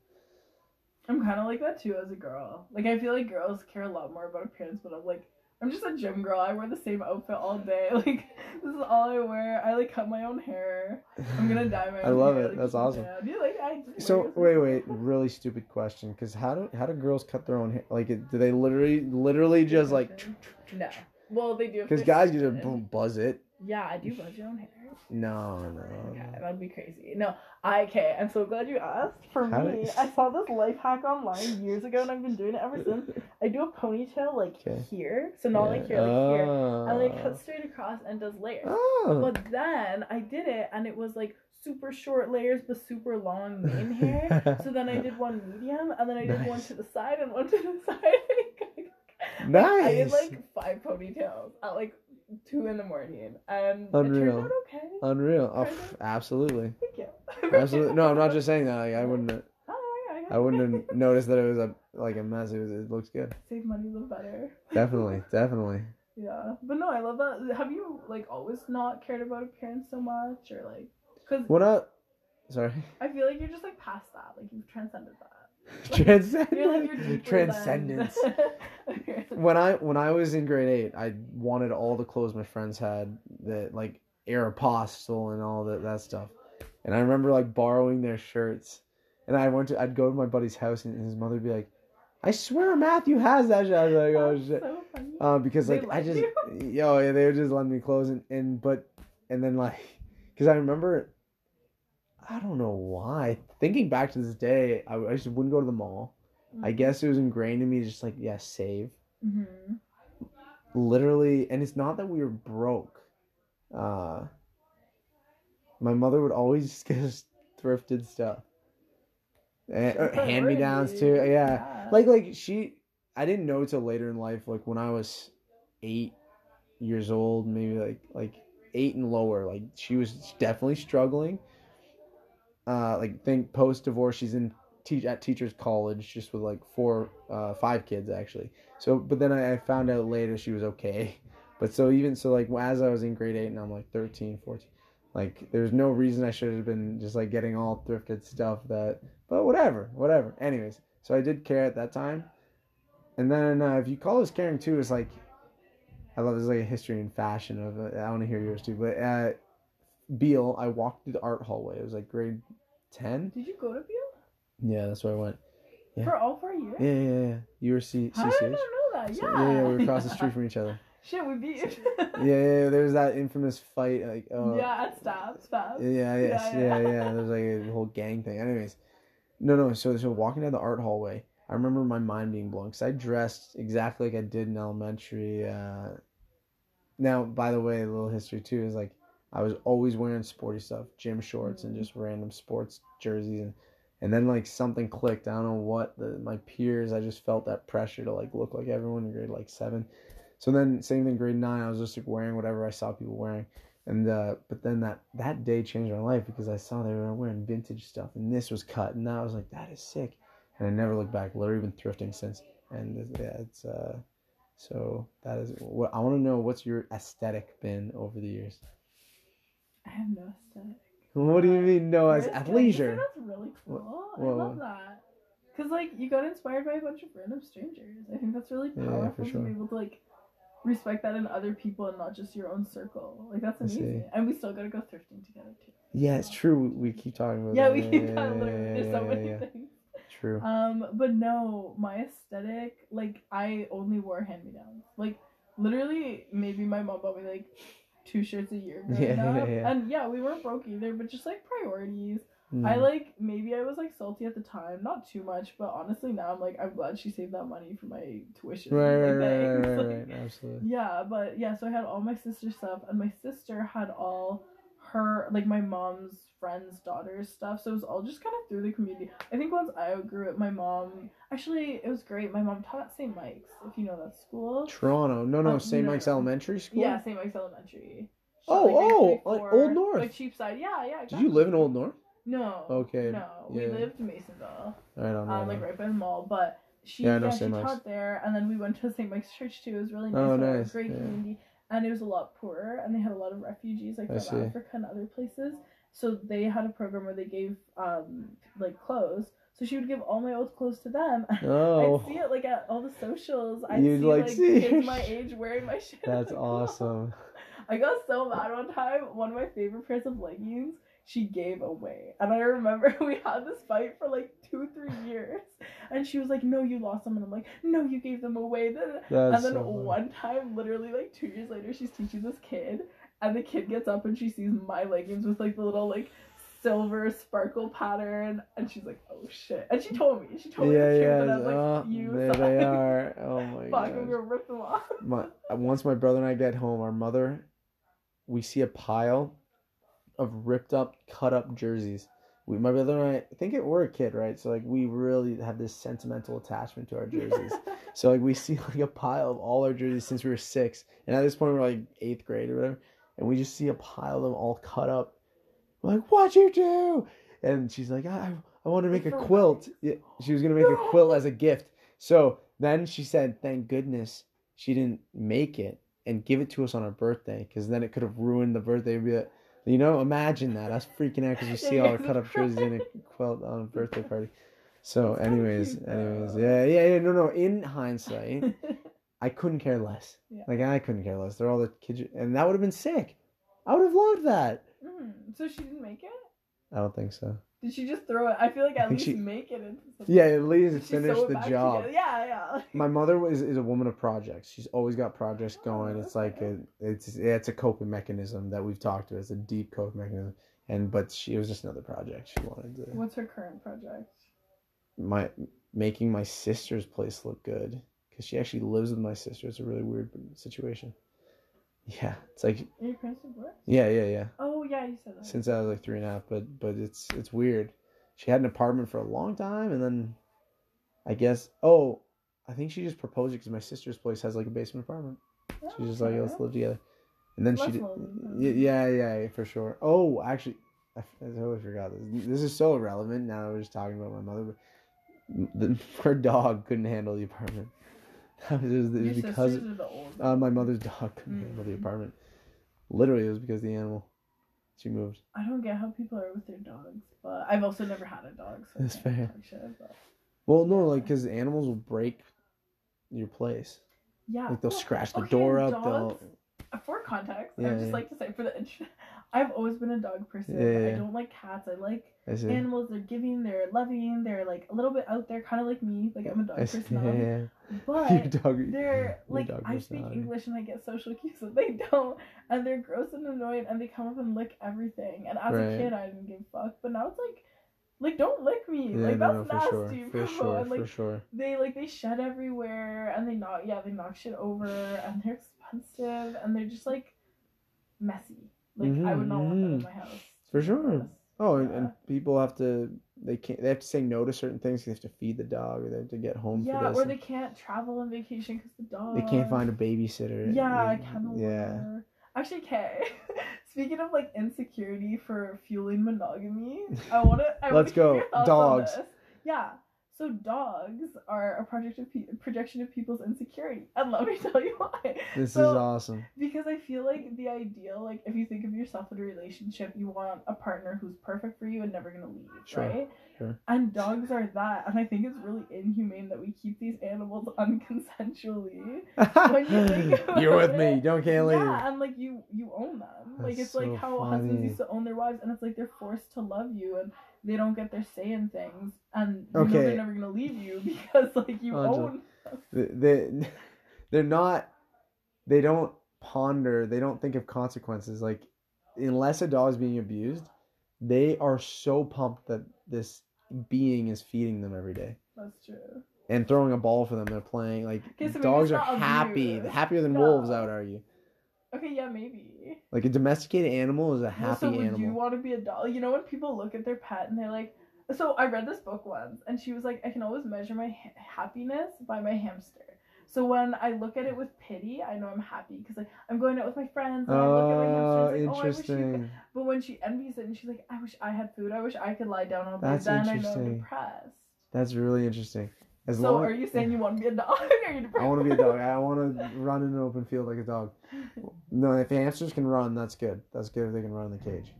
I'm kind of like that too as a girl. Like I feel like girls care a lot more about appearance, but I'm like I'm just a gym girl. I wear the same outfit all day. Like this is all I wear. I like cut my own hair. I'm gonna dye my. Hair. I love hair, it. like, That's awesome. You like I So wait, wait, really stupid question. Because how do how do girls cut their own hair? Like, do they literally literally just like? No. Well, they do. Because guys you just boom, buzz it. Yeah, I do buzz your own hair. No, no. Oh okay, no. that'd be crazy. No, I okay. I'm so glad you asked. For How me, I saw this life hack online years ago, and I've been doing it ever since. I do a ponytail like Okay. here, so not like here, like here, and like cut ah. straight across and does layers. Oh. But then I did it, and it was like super short layers, but super long main hair. So then I did one medium, and then I did one to the side and one to the side. Nice. I did like five ponytails at like two in the morning, and it Unreal. okay. Unreal. Oh, pff, absolutely. Thank you. Absolutely. No, I'm not just saying that. Like, I wouldn't. have- Oh. I wouldn't have noticed that it was a like a mess. It was. It looks good. Save money, live better. Definitely. Definitely. Yeah, but no, I love that. Have you like always not cared about appearance so much, or like, cause What up? Sorry. I feel like you're just like past that. Like you've transcended that. Transcendence. Like you're deeper than Transcendence. when I when I was in grade eight, I wanted all the clothes my friends had that like Aeropostale and all that that stuff. And I remember like borrowing their shirts. And I went to I'd go to my buddy's house and his mother would be like, I swear Matthew has that shit. I was like, oh shit. So. Uh, because like I just you? yo yeah they would just let me clothes and, and but and then like because I remember I don't know why. Thinking back to this day I, I just wouldn't go to the mall. I guess it was ingrained in me just like yeah save. Mm-hmm. literally and it's not that we were broke. Uh my mother would always get us thrifted stuff. And hand me downs too. Yeah. Like like she i didn't know till later in life like when i was eight years old maybe like like eight and lower like she was definitely struggling uh like think post divorce she's in teach at teachers college just with like four uh five kids actually. So but then I, I found out later she was okay. But so even so like as i was in grade eight and i'm like 13 14 like there's no reason i should have been just like getting all thrifted stuff that but whatever whatever. Anyways so i did care at that time. And then uh, if you call this caring too it's like i love this like a history and fashion of it. I want to hear yours too but at beal i walked through the art hallway it was like grade 10 Did you go to Beal yeah that's where i went Yeah. for all four years? yeah yeah yeah you were C- How did I cch not know that? So- Yeah. yeah yeah we were across the street from each other Shit, we beat. You. Yeah, yeah, yeah there was that infamous fight like oh yeah, at Stab, Stab. Yeah, yes, Yeah, yeah, yeah. yeah. There was like a whole gang thing. Anyways, no, no. So, so walking down the art hallway, I remember my mind being blown because I dressed exactly like I did in elementary. Uh, now, by the way, a little history too is like I was always wearing sporty stuff, gym shorts, and Mhm. just random sports jerseys, and and then like something clicked. I don't know what. The, my peers, I just felt that pressure to like look like everyone in grade like seven. So then, same thing, grade nine. I was just like wearing whatever I saw people wearing. And uh, but then that that day changed my life because I saw they were wearing vintage stuff, and this was cut, and I was like, that is sick. And I never looked back. Literally been thrifting since. And yeah, it's uh, so that is what I want to know. What's your aesthetic been over the years? I have no aesthetic. What do you mean? No, as Really? I just athleisure. That's really cool. I love that. Cause like you got inspired by a bunch of random strangers. I think that's really Yeah, powerful for to be sure. able to like respect that in other people and not just your own circle. Like that's amazing. And we still gotta go thrifting together too. Yeah, it's true. We keep talking about. Yeah, that. we keep yeah, that. yeah, literally. yeah, There's so yeah, many yeah. things. True. Um, but no, my aesthetic, like I only wore hand me downs. Like literally, maybe my mom bought me like two shirts a year growing Yeah, yeah, up. yeah. And yeah, we weren't broke either, but just like priorities. Mm. I like maybe I was like salty at the time, not too much, but honestly now I'm like I'm glad she saved that money for my tuition. Right, right, right, right, Like, right, absolutely. Yeah, but yeah, so I had all my sister's stuff, and my sister had all her like my mom's friends' daughters' stuff. So it was all just kind of through the community. I think once I grew up, my mom actually it was great. My mom taught at St. Mike's, if you know that school. Toronto, no, no, Oh, St. no, Mike's. Elementary School. Yeah, St. Mike's Elementary. Oh, grade oh, like Old North. like Cheapside. Yeah, yeah. Did you live in. Old North? No. Okay, No, we lived in Masonville. I don't know. um, like right by the mall. But she, Yeah, yeah, she Mike's. taught there, and then we went to St. Mike's Church too. It was really nice. Oh, it was nice, Great yeah. community, and it was a lot poorer, and they had a lot of refugees like I from see. Africa and other places. So they had a program where they gave um like clothes. So she would give all my old clothes to them. Oh, I'd see it like at all the socials. You'd, see like, like, see kids my age wearing my shit. that's awesome. I got so mad one time. One of my favorite pairs of leggings she gave away. And I remember we had this fight for like two, three years. And she was like, No, you lost them. And I'm like, No, you gave them away. That's and then so one time, literally like two years later, she's teaching this kid. And the kid gets up and she sees my leggings with like the little like silver sparkle pattern. And she's like, Oh shit. And she told me. She told me yeah, the truth. yeah. And I was like, oh, You there suck." they are. Oh my Fuck, god. I'm gonna rip them off. my once my brother and I get home, our mother, we see a pile of ripped up, cut up jerseys. We, my brother and I, I think it, we're a kid, right? So like we really have this sentimental attachment to our jerseys. so like we see like a pile of all our jerseys since we were six, and at this point we're like eighth grade or whatever, and we just see a pile of them all cut up. We're like, what'd you do? And she's like, I, I want to make a quilt. Yeah, she was gonna make a quilt as a gift. So then she said, thank goodness she didn't make it and give it to us on our birthday because then it could have ruined the birthday. Be like- you know, imagine that I was freaking out because you see all the cut up jerseys in a quilt on a birthday party. So, anyways, anyways, yeah, yeah, yeah. No, no. In hindsight, I couldn't care less. Yeah. Like I couldn't care less. They're all the kids, and that would have been sick. I would have loved that. Mm, so she didn't make it? I don't think so. Did she just throw it? I feel like at least she- make it into something. Yeah, at least finish the job. together? Yeah, yeah. My mother was is a woman of projects. She's always got projects going. It's like a it's yeah, it's a coping mechanism that we've talked to. It's a deep coping mechanism. And but she it was just another project she wanted to What's her current project? my making my sister's place look good because she actually lives with my sister. It's a really weird situation. Yeah, it's like Are your parents divorced? yeah, yeah, yeah. Oh yeah, you said that. Since I was like three and a half, but but it's it's weird. She had an apartment for a long time, and then I guess oh, I think she just proposed it because my sister's place has like a basement apartment. Oh, She's just like, let's live together. And then she, did, lonely, huh? Y- yeah, yeah, for sure. Oh, actually, I totally forgot this. This is so irrelevant now that we're just talking about my mother. But the, her dog couldn't handle the apartment. It was, it was because sisters are the old. uh, my mother's dog couldn't handle the apartment. Literally, it was because the animal. She moved. I don't get how people are with their dogs, but I've also never had a dog, so That's fair. but Well, no, like because animals will break your place. yeah, Like they'll well, scratch the okay, door up. dogs- They'll. for context, I would just yeah. like to say for the I've always been a dog person. Yeah, yeah, I don't like cats. I like I animals. They're giving. They're loving. They're like a little bit out there, kind of like me. Like I'm a dog see. personality, Yeah, but. Your dog. they're like dog I speak. English and I get social cues and they don't, and they're gross and annoying and they come up and lick everything. And as Right. a kid, I didn't give a fuck, but now it's like, like don't lick me. Yeah, like no, that's no, sure, nasty, for bro. sure, and like for sure. they like they shed everywhere and they knock yeah they knock shit over and they're expensive and they're just like messy. Like I would not want that in Mhm. my house. For sure. Oh, and, Yeah. and people have to they can't they have to say no to certain things. They have to feed the dog, or they have to get home Yeah, for this. or they can't travel on vacation because the dog. they can't find a babysitter. Yeah, I They- kind of Yeah. Actually, okay. Speaking of like insecurity for fueling monogamy, I want to. Let's go. Dogs. Yeah. So dogs are a project of pe- projection of people's insecurity, and let me tell you why. This So- is awesome. Because I feel like the ideal, like if you think of yourself in a relationship, you want a partner who's perfect for you and never gonna leave, Sure, right? sure. And dogs are that, and I think it's really inhumane that we keep these animals unconsensually. You think You're with me. Don't can't leave. Yeah, and like you you own them. That's like it's like so how husbands used to own their wives, and it's like they're forced to love you, and they don't get their say in things, and you know they're never gonna leave you because like you Angela. own. They, they they're not. They don't ponder. They don't think of consequences. Like, unless a dog is being abused, they are so pumped that this being is feeding them every day That's true. and throwing a ball for them. They're playing like Okay, so dogs are happy, happier than No. wolves. I would argue. Okay, yeah, maybe. Like a domesticated animal is a happy so would animal. you want to be a dog? You know when people look at their pet and they're like, so I read this book once, and she was like, I can always measure my ha- happiness by my hamster. So when I look at it with pity, I know I'm happy because like I'm going out with my friends and I look at my Oh, hamster. It's like, oh, I wish you could. interesting. But when she envies it and she's like, I wish I had food. I wish I could lie down all day. That's then I know I'm depressed. That's really interesting. As so long are you saying you want to be a dog? are you? I want to be a dog. I want to run in an open field like a dog. No, if hamsters can run, that's good. That's good if they can run in the cage.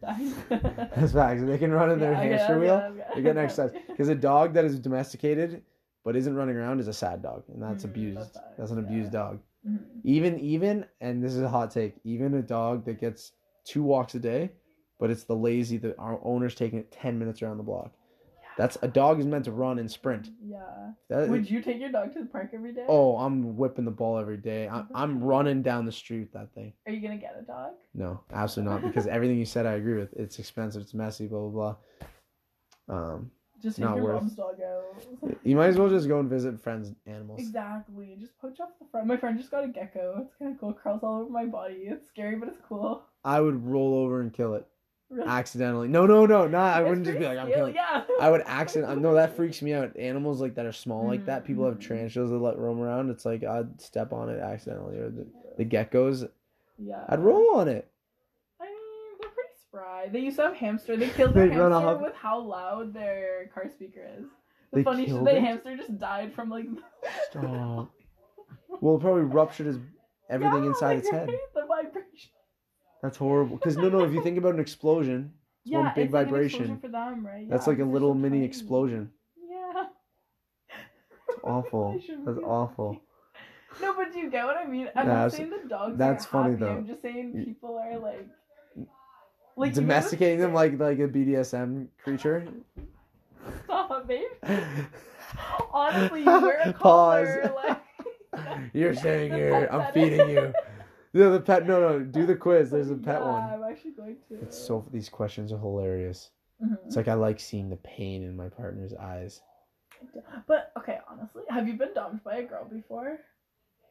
That's facts. If they can run in their Yeah, hamster okay, wheel, okay. they get exercise. Because a dog that is domesticated but isn't running around is a sad dog, and that's Mm, abused. that's That's, an yeah. abused dog. Mhm. Even even, and this is a hot take. Even a dog that gets two walks a day, but it's the lazy that our owner's taking it ten minutes around the block. That's a dog is meant to run and sprint. Yeah. That, Would you take your dog to the park every day? oh, I'm whipping the ball every day. I'm, I'm running down the street with that thing. Are you gonna get a dog? No, absolutely not. Because everything you said, I agree with. It's expensive. It's messy. Blah blah blah. Um, Just take Not your worth- mom's dog out. you might as well just go and visit friends' animals. exactly. Just poach off the front. My friend just got a gecko. It's kind of cool. Crawls all over my body. It's scary, but it's cool. I would roll over and kill it Really. accidentally. No, no, no, not. I wouldn't just be like I'm killing. Yeah. I would accident. No, that freaks me out. Animals like that are small like that. People have Mhm. tarantulas that let roam around. It's like I'd step on it accidentally, or the, the geckos. Yeah. I'd roll on it. I mean, they're pretty spry. They used to have hamster. They killed their hamster off- with how loud their car speaker is. The They funny shit, the hamster just died from like. Stop. Well, it probably ruptured his everything Yeah, inside like, its head. The vibration. That's horrible. Because no, no. If you think about an explosion, it's one big it's like an vibration. explosion for them, right? That's Yeah, like a little mini tiny. explosion. Yeah. It's awful. That's awful. No, but do you get what I mean? I'm not that's- saying the dogs that's funny, happy. though. I'm just saying people are like, mm. like know the- Domesticating them like like a BDSM creature. Stop, babe. Honestly, you wear a Pause. Like, You're saying here, I'm feeding you. No, the pet. No, no. Do the quiz. There's a pet yeah, one. I'm actually going to. It's so. These questions are hilarious. Mhm. It's like I like seeing the pain in my partner's eyes. But okay, honestly, have you been dumped by a girl before?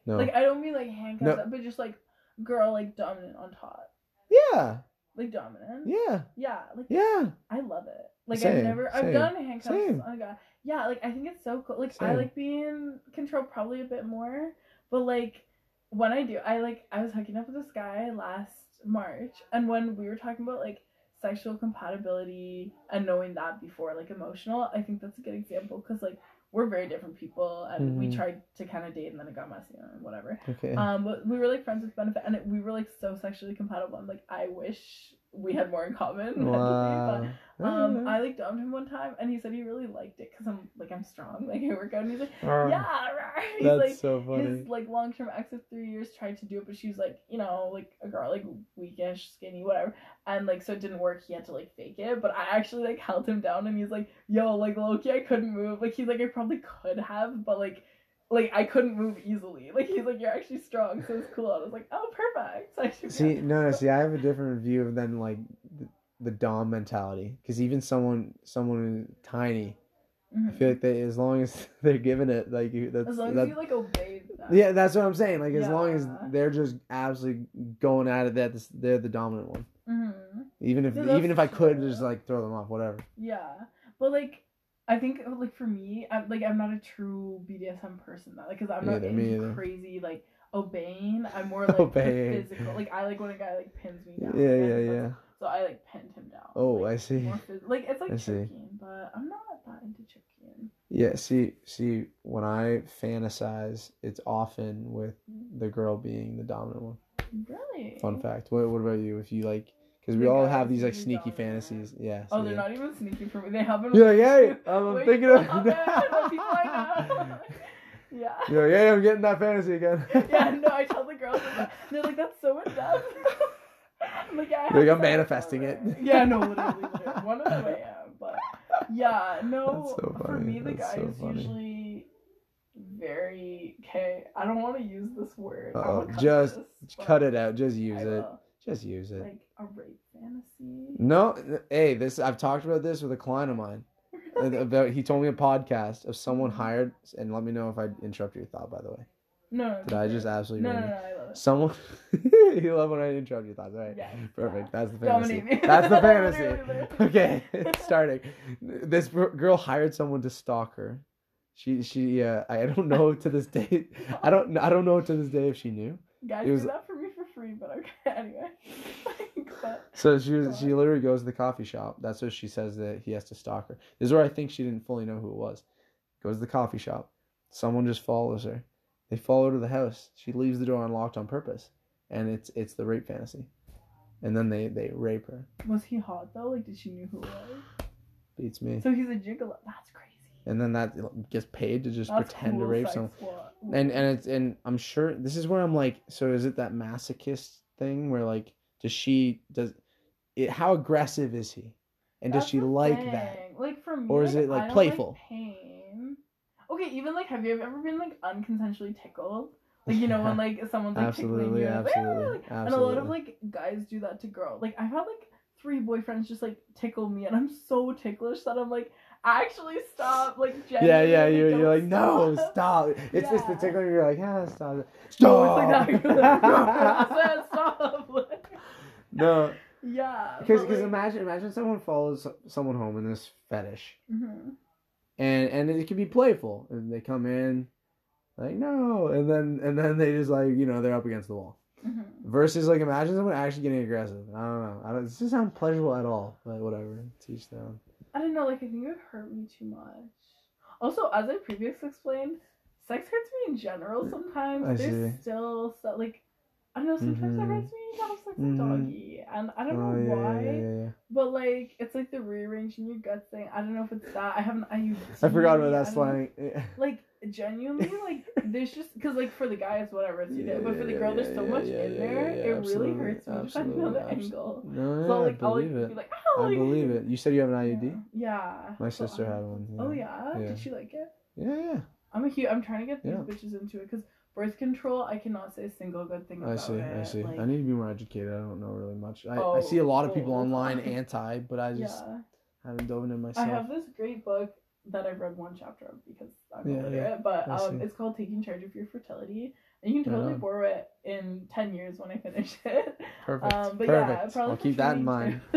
No. Like I don't mean like handcuffs, No. but just like girl like dominant on top, yeah. like dominant. Yeah. Yeah, like Yeah. I love it. Like I've Same, never, I've same, done handcuffs same. on a guy. Yeah, like I think it's so cool. Like I Same. like being controlled probably a bit more, but like when I do, I like I was hooking up with this guy last March, and when we were talking about like sexual compatibility and knowing that before like emotional, I think that's a good example because like we're very different people, and we Mhm. tried to kind of date, and then it got messy and whatever. Okay. Um, but we were like friends with benefit, and it, we were like so sexually compatible. I'm like, I wish we had more in common. mentally, but um, I like dumped him one time, and he said he really liked it because I'm like I'm strong, like I work out. And he's like, Um, yeah, rah." he's That's like so funny. his like long term ex of three years tried to do it, but she was like, you know, like a girl, like weakish, skinny, whatever, and like so it didn't work. He had to like fake it, but I actually like held him down, and he's like, yo, like lowkey, I couldn't move. Like he's like I probably could have, but like. Like I couldn't move easily. Like he's like you're actually strong, so it's cool. I was like, oh, perfect. I should See, no, no. See, I have a different view than like the, the dom mentality. Because even someone, someone who's tiny, I feel like they, as long as they're giving it, like you, that's as long that, as you like obey that. yeah, that's what I'm saying. Like as long as they're just absolutely going at it, that they're the dominant one. hmm Even if Yeah, even if I could true. just like throw them off, whatever. Yeah, but like, I think uh, like for me, I'm like I'm not a true BDSM person though, like, cause I'm not either, into crazy like obeying. I'm more like Obeying. physical. Like I like when a guy like pins me Yeah, down. yeah, like, yeah. that's- So I like pinned him down. Oh, like, I see. Phys- like it's like I see. but I'm not that into choking. Yeah, see, see, when I fantasize, it's often with mm. the girl being the dominant one. Really? Fun fact. What, what about you? If you like, because we all have these like sneaky fantasies. Yeah. Oh, they're yeah. not even sneaky for me. They haven't. You're like, hey, I'm, Wait, thinking oh, of. it, the I know. yeah. You're like, hey, I'm getting that fantasy again. yeah, no, I tell the girls that. They're like, that's so in depth. I'm like, yeah, like I'm manifesting it. Yeah, no, literally, literally. One of them I am, but yeah, no. That's so For me, the That's guy so is funny. usually very okay. I don't want to use this word. Uh-oh, wanna cut just this, Cut it out. Just use it. Just use it. Like a rape fantasy. No, hey, this I've talked about this with a client of mine. About he told me a podcast of someone hired, and let me know if I interrupt your thought. By the way, No, no. did I just absolutely No, no, no. I love it. Someone, you love when I interrupt your thoughts, right? Yes. Perfect. That's the fantasy. Me. That's the fantasy. Okay, starting. This girl hired someone to stalk her. She she uh, I don't know to this day. I don't I don't know to this day if she knew. Guys it was- do that free, but okay. Anyway. but, So she was, she literally goes to the coffee shop. That's what she says that he has to stalk her. This is where I think she didn't fully know who it was. Goes to the coffee shop. Someone just follows her. They follow her to the house. She leaves the door unlocked on purpose, and it's it's the rape fantasy. And then they they rape her. was he hot though? Like, did she knew who it was? Beats me. So he's a gigolo. That's crazy. And then that gets paid to just That's pretend to rape someone. And and it's and I'm sure this is where I'm like, so is it that masochist thing where like does she does it how aggressive is he? And does she like thing. that? Like for me, Or is it, like, I don't playful? pain. Okay, even like, have you ever been like unconsensually tickled? Like you know when like someone's like Absolutely, tickling you, like, absolutely, and a lot of like guys do that to girls. Like I've had like three boyfriends just like tickle me, and I'm so ticklish that I'm like, actually stop. Like Yeah, yeah, you're, you're like, no, stop. stop. It's just the Yeah. you're like, yeah, stop. No, it's like that. Stop! You're like, I said stop. no, yeah. because but, like, imagine imagine someone follows someone home in this fetish, mhm. and and it can be playful, and they come in, like no, and then and then they just like you know they're up against the wall. Mhm. Versus like imagine someone actually getting aggressive. I don't know. I don't. It doesn't sound pleasurable at all. But whatever. Teach them. I don't know, like I think it would hurt me too much. Also, as I previously explained, sex hurts me in general sometimes. I There's see. still so, like I don't know, sometimes Mhm. it hurts me to have sex with Mhm. doggy. And I don't know Oh yeah, why. yeah, yeah. But like it's like the rearranging your gut thing. I don't know if it's that. I haven't I used I forgot about that slang. know. Like genuinely, like there's just because like for the guys whatever it's you Yeah, but for the girl yeah, there's so yeah, much in there. it really hurts me just absolutely, on the angle. No, So yeah, like I I'll like believe it. be like, oh, I like, believe it. You said you have an IUD. Yeah. My So sister I- had one. Oh yeah. Did she like it? Yeah, yeah. I'm a huge. I'm trying to get these bitches into it because birth control. I cannot say a single good thing about it. I see. it. I see. Like, I need to be more educated. I don't know really much. I, I Oh, see a lot of people online anti, but I just haven't dove into myself I have this great book that I've read one chapter of because I'm Yeah, illiterate, yeah. but um, it's called Taking Charge of Your Fertility, and you can totally Yeah. borrow it in ten years when I finish it. Perfect. Um, but Perfect. yeah, probably I'll keep that in mind.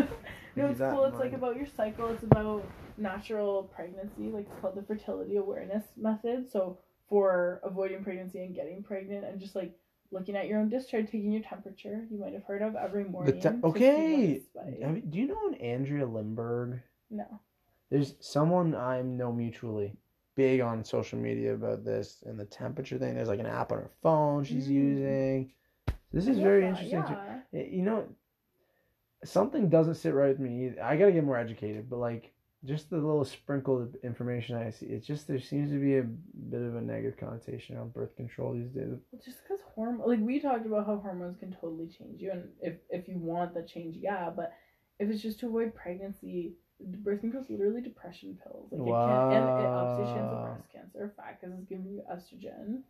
no, it's cool. in It's like about your cycle. It's about natural pregnancy. Like it's called the fertility awareness method. So for avoiding pregnancy and getting pregnant, and just like looking at your own discharge, taking your temperature. You might have heard of every morning. te- to okay. it's spiked. Have you- do you know an Andrea Lindberg? No. There's someone I'm know mutually big on social media about this and the temperature thing. There's like an app on her phone she's Mm. using. This is very that, interesting. too. Yeah. You know, something doesn't sit right with me. either. I gotta get more educated, but like just the little sprinkle of information I see, it's just there seems to be a bit of a negative connotation on birth control these days. Just because hormone, like we talked about how hormones can totally change you, and if if you want the change, yeah. But if it's just to avoid pregnancy, birth control is literally depression pills. Like it can, and it ups your chance of breast cancer. Fact, because it's giving you estrogen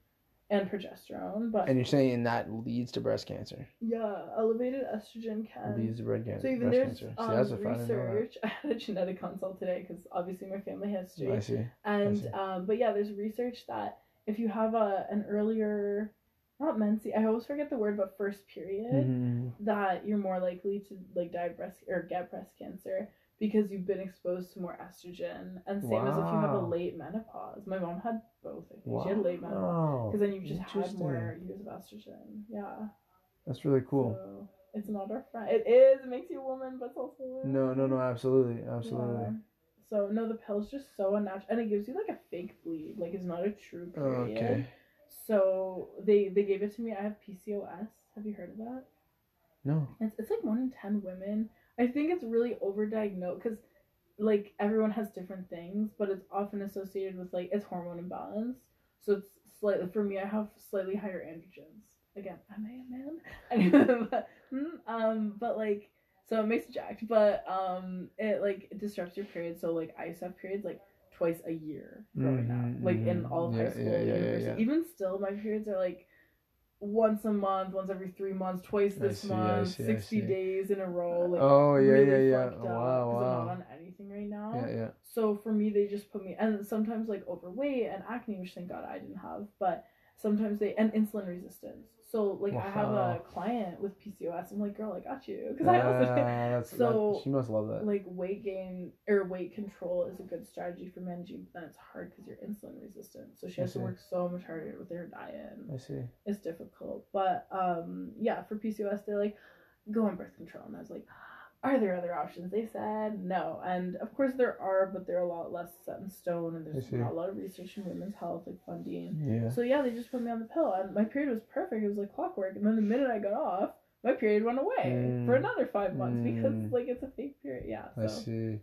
and progesterone. But And you're saying that leads to breast cancer. yeah, elevated estrogen can. leads to breast cancer. so even breast there's um, See, that's a fact, I didn't know that. research. I had a genetic consult today because obviously my family history. I see. And see. um, but yeah, there's research that if you have a an earlier, not menses, I always forget the word, but first period, Mhm. that you're more likely to like die of breast or get breast cancer because you've been exposed to more estrogen. And same as if you have a late menopause. My mom had both. I think she had late menopause Wow. because then you've just had more years of estrogen. Yeah. That's really cool. So it's not our friend. It is. It makes you a woman, but it's also. No, no, no, absolutely, absolutely. Yeah. So no, the pill's just so unnatural, and it gives you like a fake bleed. Like it's not a true Oh, period. okay. So they they gave it to me. I have PCOS. Have you heard of that? No. It's it's like one in ten women. I think it's really overdiagnosed because like everyone has different things, but it's often associated with like it's hormone imbalance. So it's slightly for me. I have slightly higher androgens. Again, am I a man? But, hmm, um, but like so it makes it jacked, but um, it like it disrupts your period. So like I used to have periods like twice a year growing Mhm, up, like in mhm. all of Yeah, high school, yeah, yeah, university. Even still, my periods are like once a month, once every three months, twice this see, month, see, sixty days in a row. Like oh yeah, really yeah, yeah. Oh, up, I'm not on anything right now. Yeah, yeah. So for me, they just put me, and sometimes like overweight and acne, which thank God I didn't have, but sometimes they and insulin resistance. So like I have a client with PCOS. I'm like, girl, I got you because I also Ah, So, that, she must love that. like weight gain or weight control is a good strategy for managing. But then it's hard because you're insulin resistant, so she I has to work so much harder with her diet. I see. it's difficult, but um, yeah, for PCOS they're like, go on birth control, and I was like, are there other options? They said no, and of course there are, but they're a lot less set in stone, and there's not a lot of research in women's health like funding. Yeah. So yeah, they just put me on the pill, and my period was perfect. It was like clockwork, and then the minute I got off, my period went away Mm. for another five months Mm. because like it's a fake period. Yeah, I see.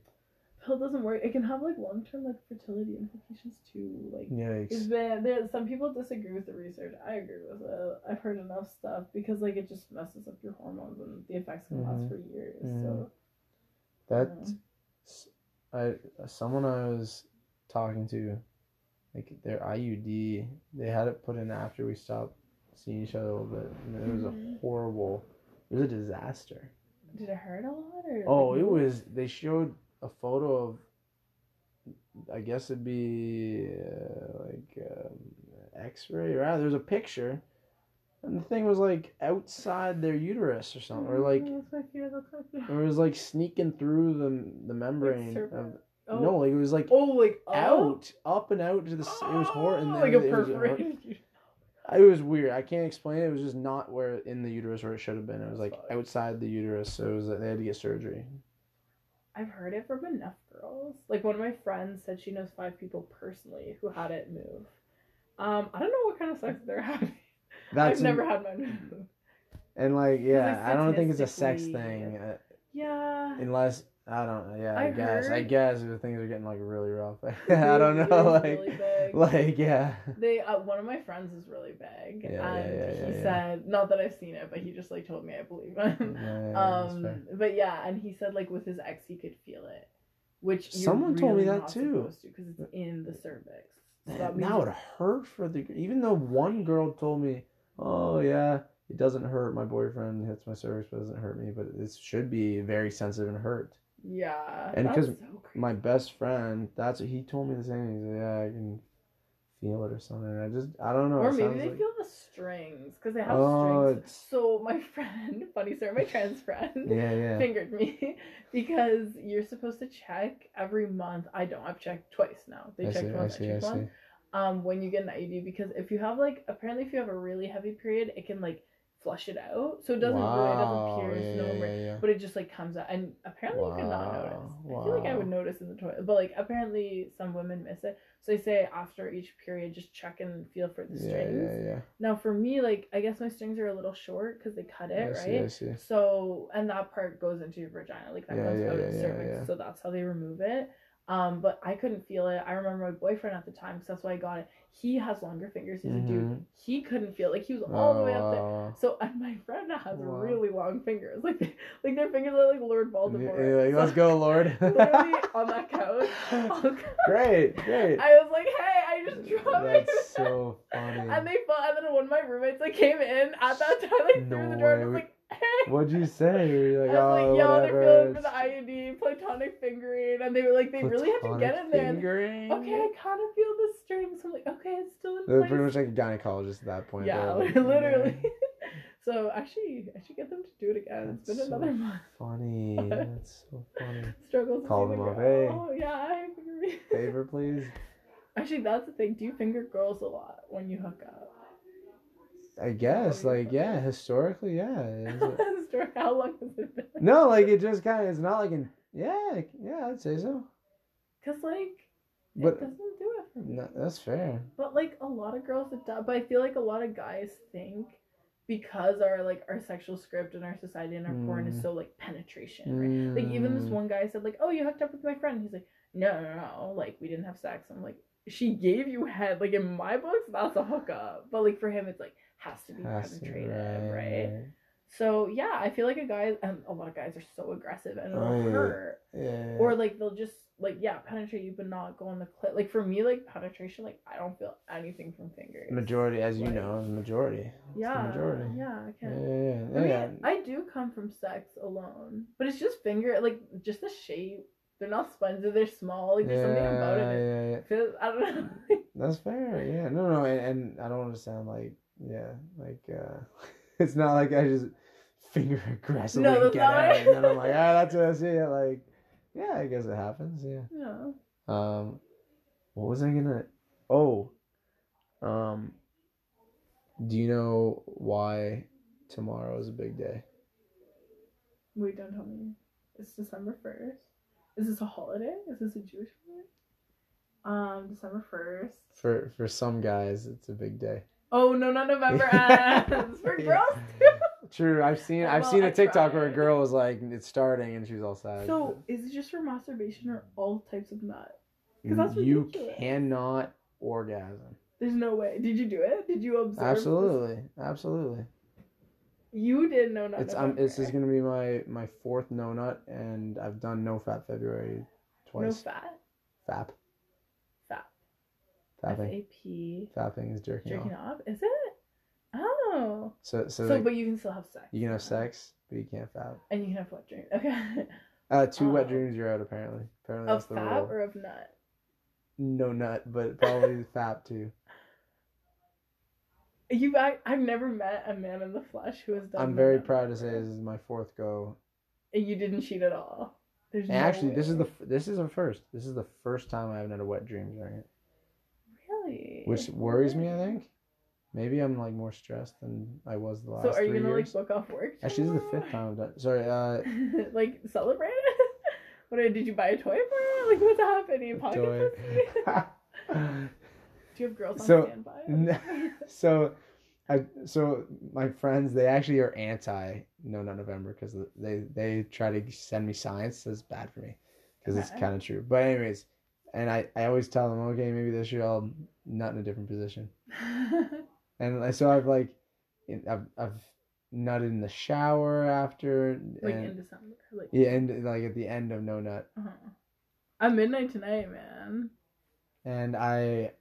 Pill doesn't work. It can have like long term like fertility implications too. Like it's Yikes. been there. Some people disagree with the research. I agree with it. I've heard enough stuff because like it just messes up your hormones and the effects can Mhm. last for years. Mhm. So That um, I someone I was talking to, like their IUD, they had it put in after we stopped seeing each other a little bit, and it was Mhm. a horrible. It was a disaster. did it hurt a lot or? Oh, like, it was. They showed a photo of. I guess it'd be uh, like um, X-ray, or there's a picture, and the thing was like outside their uterus or something, or like Oh, that's my fear. That's my fear. it was like sneaking through the the membrane. cervix? of, Oh. No, like it was like Oh, like out, up and out to the. s It was horrible. Oh, like a it was, perforated. it was weird. I can't explain it. It was just not where in the uterus where it should have been. It was like outside the uterus, so it was they had to get surgery. I've heard it from enough girls. Like one of my friends said she knows five people personally who had it move. Um, I don't know what kind of sex they're having. That's I've never had mine move. and like yeah, like, I don't think it's a sex thing uh, Yeah. unless I don't know. Yeah, I, I guess I guess if things are getting like really rough. I don't know, like really like yeah. They uh, one of my friends is really big, Yeah, and yeah, he yeah, yeah. said not that I've seen it, but he just like told me I believe him. Yeah, yeah, that's fair. um, but yeah, and he said like with his ex he could feel it, which you're Someone told me that too. because it's in the cervix. So that that would hurt for the even though one girl told me, "Oh yeah, it doesn't hurt. My boyfriend hits my cervix, but it doesn't hurt me. But it should be very sensitive and hurt." Yeah, And because so. My best friend, that's what he told me the same. Thing. He said, "Yeah, I can feel it or something." I just, I don't know. Or maybe they like- feel the strings because they have Oh, strings. it's So my friend, funny story, my trans friend yeah, yeah. fingered me because you're supposed to check every month. I don't. I've checked twice now. They I checked see, once. I see, I checked once. see. Um, when you get an IUD, because if you have like apparently if you have a really heavy period, it can like flush it out, so it doesn't really it doesn't pierce yeah, no yeah, more, yeah, but it just like comes out, and apparently you cannot Wow, notice. I feel like I would notice in the toilet, but like apparently some women miss it. So they say after each period, just check and feel for the strings. yeah, yeah. yeah. Now for me, like I guess my strings are a little short because they cut it, I see, right? I see. So and that part goes into your vagina, like that goes out of the cervix. So that's how they remove it. Um, but I couldn't feel it. I remember my boyfriend at the time, because that's why I got it. He has longer fingers. He's a dude. Mhm. He couldn't feel like he was all the way up there. Oh, So and my friend has Wow. really long fingers. Like like their fingers are like Lord Voldemort. yeah, like, let's go, Lord. Literally on that couch. Oh, great, great. I was like, hey, I just dropped it. That's so funny. And they felt, and then one of my roommates like came in at that time, like through the door, and was like. What'd you say? Were you like, I was oh, like, yo, whatever. they're feeling for it's the IUD, platonic fingering, and they were like, they really have to get in platonic there. And, Fingering? okay, I kind of feel the strings. So I'm like, okay, it's still in They're place. pretty much like a gynecologist at that point. yeah, like, literally. so actually, I should get them to do it again. It's That's been so another month. Funny. That's so funny. Struggles. Call them the up, hey. Oh yeah, I me. Favor, please. Actually, that's the thing. Do you finger girls a lot when you hook up? I guess, like, yeah, historically, yeah. How long has it been? no, like, it just kind of, it's not like an. yeah, yeah, I'd say so. Cause like But- it doesn't do it for me. No, that's fair. But like a lot of girls it does. But I feel like a lot of guys think because our like our sexual script and our society and our porn is Mm. so like penetration, right? Like even this Mm. one guy said like, "Oh, you hooked up with my friend." He's like, "No, no, no. Like we didn't have sex." I'm like, "She gave you head." Like in my books, that's a hookup. But like for him, it's like has to be Has to be penetrative, right? So yeah, I feel like a guy and a lot of guys are so aggressive and it'll Oh, hurt. Yeah. Or like they'll just like yeah, penetrate you but not go on the clit. Like for me, like penetration, like I don't feel anything from fingers. majority, as you Like- know, majority. It's the yeah, majority. yeah, I Yeah, can. yeah, yeah. yeah. I mean. I do come from sex alone, but it's just finger, like just the shape. They're not spongy. They're small. Like there's something about it. Yeah, yeah, I don't know. That's fair. Yeah. No, no, and, and I don't want to sound like yeah, like uh it's not like I just finger aggressively No, get not out what I- and then I'm like, ah, that's what I see it. Like, yeah, I guess it happens. Yeah. yeah. Um, what was I gonna? Oh, um, do you know why tomorrow is a big day? Wait, don't tell me. It's December first. Is this a holiday? Is this a Jewish holiday? Um, December first. For for some guys, it's a big day. Oh no, not November ends for girls too. True. I've seen I've Well, seen a TikTok where a girl was like, it's starting, and she was all sad. So is it just for masturbation or all types of nut? 'cause that's you ridiculous. cannot orgasm. There's no way. Did you do it? Did you observe? this? Absolutely, absolutely. You did know not It's um, this is gonna be my my fourth no nut, and I've done no fat February twice. no fat. Fap. Fapping. A P. Fapping is jerking, Jerking off. off. Is it? Oh. So so, So, like, but you can still have sex. you can have sex, but you can't fap. And you can have wet dreams. Okay. Uh, two wet Oh. dreams, you're out. Apparently, apparently of that's the rule. or of nut? No nut, but probably fap too. You, I, I've never met a man in the flesh who has done. I'm very proud to say this is my fourth go. And you didn't cheat at all. There's no actually, this is the this is a first. This is the first time I haven't had a wet dream during it, which worries me. I think maybe I'm like more stressed than I was the last time. So are you gonna years. like book off work? Actually, this is the fifth time I've done. Sorry, uh, like celebrate it? what did you buy a toy for? Like what's happening? Pocket Do you have girls on So, standby? n- so, I so my friends they actually are anti No Nut November because they they try to send me science that's bad for me because it's kind of true. But anyways, and I I always tell them okay maybe this year I'll nut in a different position. And so I've like, I've I've nutted in the shower after, like and in December. Like yeah, and like at the end of no nut, uh-huh. At midnight tonight, man. and I,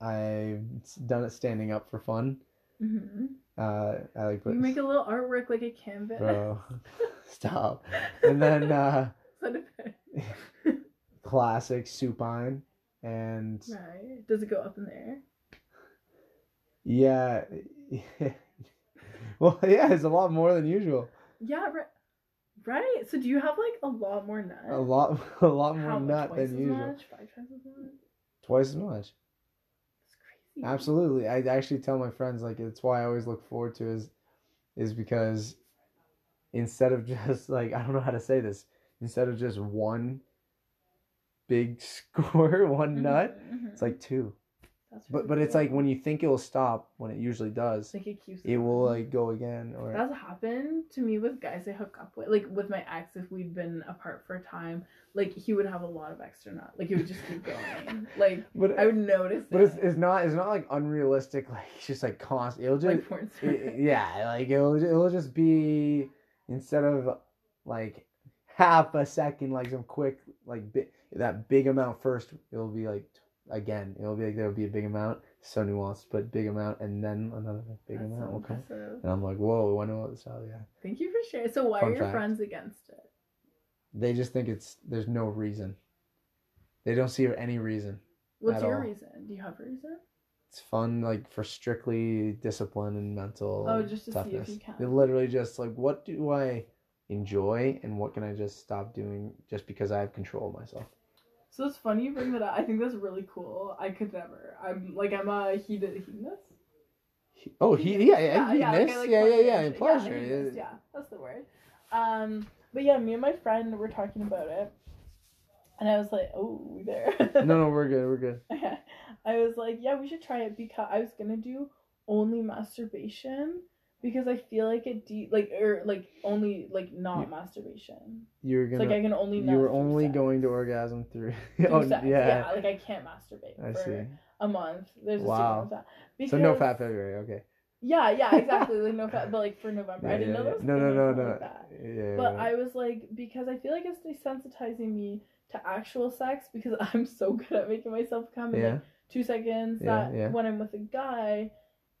I've done it standing up for fun. hmm Uh, I like You make a little artwork like a canvas. bro, stop, and then uh, Send classic supine, and right. Does it go up in the air? yeah, well yeah, it's a lot more than usual. Yeah, right. Right. So do you have like a lot more nut? A lot, a lot more How nut Twice than as usual. much? Five times as much? Twice as much. It's crazy. Absolutely. I actually tell my friends like it's why I always look forward to is is because instead of just like I don't know how to say this, instead of just one big score, one Mhm, nut, mhm. it's like two. That's But really but it's like when you think it will stop, when it usually does, like it keeps. it will like go again or That's happened to me with guys I hook up with. Like with my ex, if we'd been apart for a time, like he would have a lot of extra nut. Like he would just keep going. like but I would notice. but it's, it. it's not it's not like unrealistic like it's just like constant it'll just like porn it- yeah, like it'll it'll just be instead of like half a second, like some quick like bi- that big amount first. It'll be like again. It'll be like there'll be a big amount, so nuanced, but big amount, and then another big That's amount will come. impressive. And I'm like, whoa, I know this. Oh yeah. Thank you for sharing. So why Fun are your fact. friends against it? They just think it's there's no reason. They don't see any reason. What's your all. reason? Do you have a reason? It's fun, like for strictly discipline and mental. Oh, just to see if toughness. you can. Literally just like, what do I enjoy, and what can I just stop doing just because I have control of myself? So it's funny you bring that up. I think that's really cool. I could never. I'm like I'm a heated hedonist. Oh, he, yeah, yeah, yeah, he like, like yeah, yeah, yeah, and pleasure. Yeah, hedonist, yeah, that's the word. Um, but yeah, me and my friend were talking about it, and I was like, "Oh, there." No, no, we're good, we're good. I was like, "Yeah, we should try it," because I was gonna do only masturbation because I feel like it de- like or like only like not You- masturbation. You were It's gonna, like I can only. you were only sex. going to orgasm through. Through oh, sex. yeah, like I can't masturbate I for see. a month. There's Wow. wow. with that. So no fat February, okay. Yeah, yeah, exactly. Like no, fat, but like for November, I didn't yeah, know yeah. No, no, anything no, like no. that. Yeah. But yeah. I was like, because I feel like it's desensitizing me to actual sex because I'm so good at making myself come in yeah. like two seconds. Yeah, that yeah. when I'm with a guy,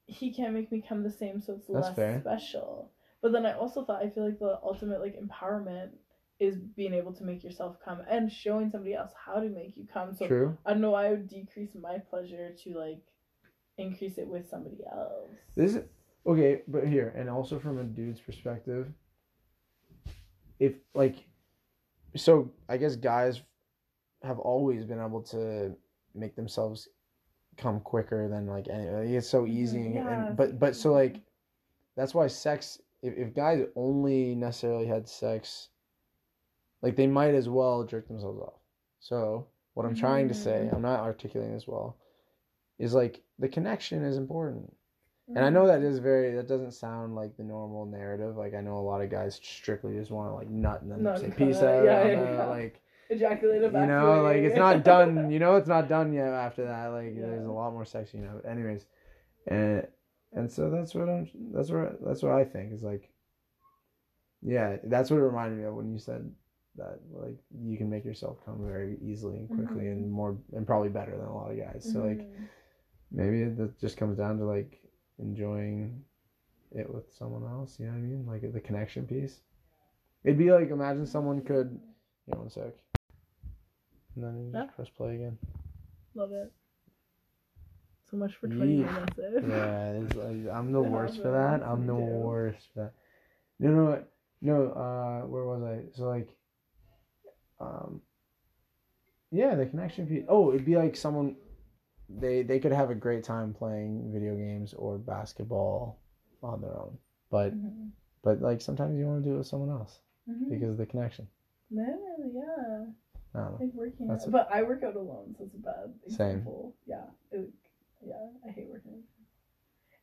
he can't make me come the same, so it's That's less fair. special. But then I also thought I feel like the ultimate like empowerment is being able to make yourself come and showing somebody else how to make you come. So True. I don't know why I would decrease my pleasure to like increase it with somebody else. This is okay, but here and also from a dude's perspective, if like, so I guess guys have always been able to make themselves come quicker than like any. It's so easy, Mhm, yeah, and but but so like, that's why sex. If if guys only necessarily had sex, like they might as well jerk themselves off. So what I'm trying to say, Mhm. I'm not articulating as well, is like the connection is important. And I know that is very that doesn't sound like the normal narrative. Like I know a lot of guys strictly just want to like nut and then say peace out. Yeah, yeah, yeah. Like ejaculate you know, like it's not done. You know, it's not done yet. After that, like there's a lot more sex. You know. Anyways, and and so that's what I'm. That's what that's what I think is like. Yeah, that's what it reminded me of when you said that like you can make yourself come very easily and quickly Mhm. and more and probably better than a lot of guys. So like Mhm. maybe that just comes down to like enjoying it with someone else you know what i mean like the connection piece it'd be like imagine someone could you know one sec and then you just Yeah. press play again love it. So much for twenty Yeet. minutes. yeah it's like, i'm the Yeah, worst for that i'm the too. worst for that no no no uh where was i so like um yeah the connection piece oh it'd be like someone they they could have a great time playing video games or basketball on their own but Mhm. but like sometimes you want to do it with someone else Mhm. because of the connection No, yeah. I don't know. Like working out. a- But I work out alone, so it's a bad Same. example. Yeah. It, yeah, I hate working out.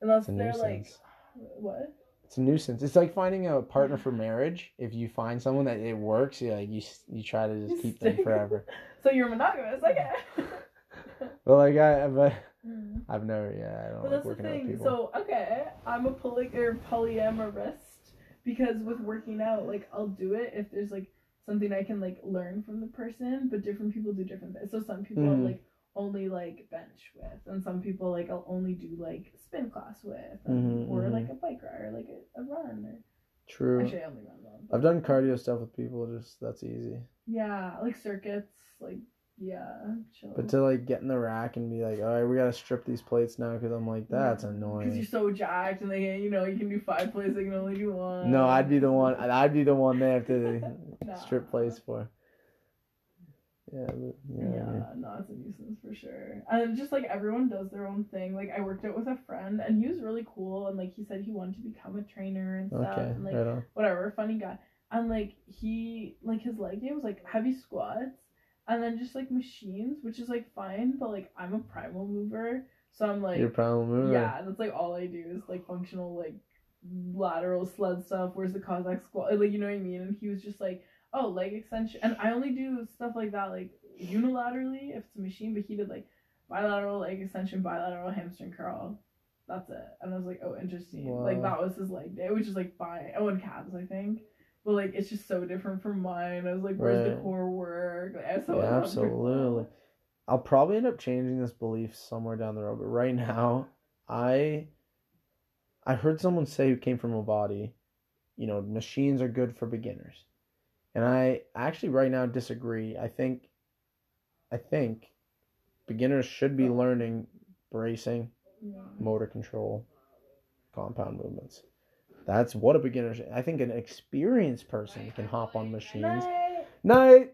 Unless they're like what? It's a nuisance. It's like finding a partner for marriage. If you find someone that it works, you like you you try to just keep them forever. So you're monogamous, okay. But like I but Mm. I've never yeah I don't But like that's the working out with thing. people. So okay, I'm a poly or polyamorist because with working out, like I'll do it if there's like something I can like learn from the person. But different people do different things. So some people Mhm. like only like bench with, and some people like I'll only do like spin class with, and, Mhm, or mhm. like a bike ride or like a, a run. Or True. actually, I only run one. I've done cardio stuff with people. Just that's easy. Yeah, like circuits, like yeah, chill. But to like get in the rack and be like, all right, we gotta strip these plates now because I'm like that's annoying. Because you're so jacked, and they, you know, you can do five plates, they can only do one. No, I'd be the one. I'd be the one they have to Nah. strip plates for. Yeah. Yeah, yeah. no, it's a nuisance for sure. And just like everyone does their own thing. Like I worked out with a friend, and he was really cool, and like he said he wanted to become a trainer and stuff, Okay. and like Right whatever, funny guy. And like he, like his leg day was like heavy squats, and then just like machines, which is like fine, but like I'm a primal mover, so I'm like Your primal mover. yeah, that's like all I do is like functional like lateral sled stuff. Where's the Cossack squat? Like you know what I mean? And he was just like, oh, leg extension, and I only do stuff like that like unilaterally if it's a machine. But he did like bilateral leg extension, bilateral hamstring curl. That's it. And I was like, oh, interesting. Like that was his leg day, which is like fine. Oh, and calves, I think. But like it's just so different from mine. I was like, where's the core work? Like, I so Yeah, absolutely. I'll probably end up changing this belief somewhere down the road, but right now, I I heard someone say who came from a body, you know, machines are good for beginners. And I actually right now disagree. I think I think beginners should be learning bracing, motor control, compound movements. That's what a beginner should. I think an experienced person can hop on machines. Night. No,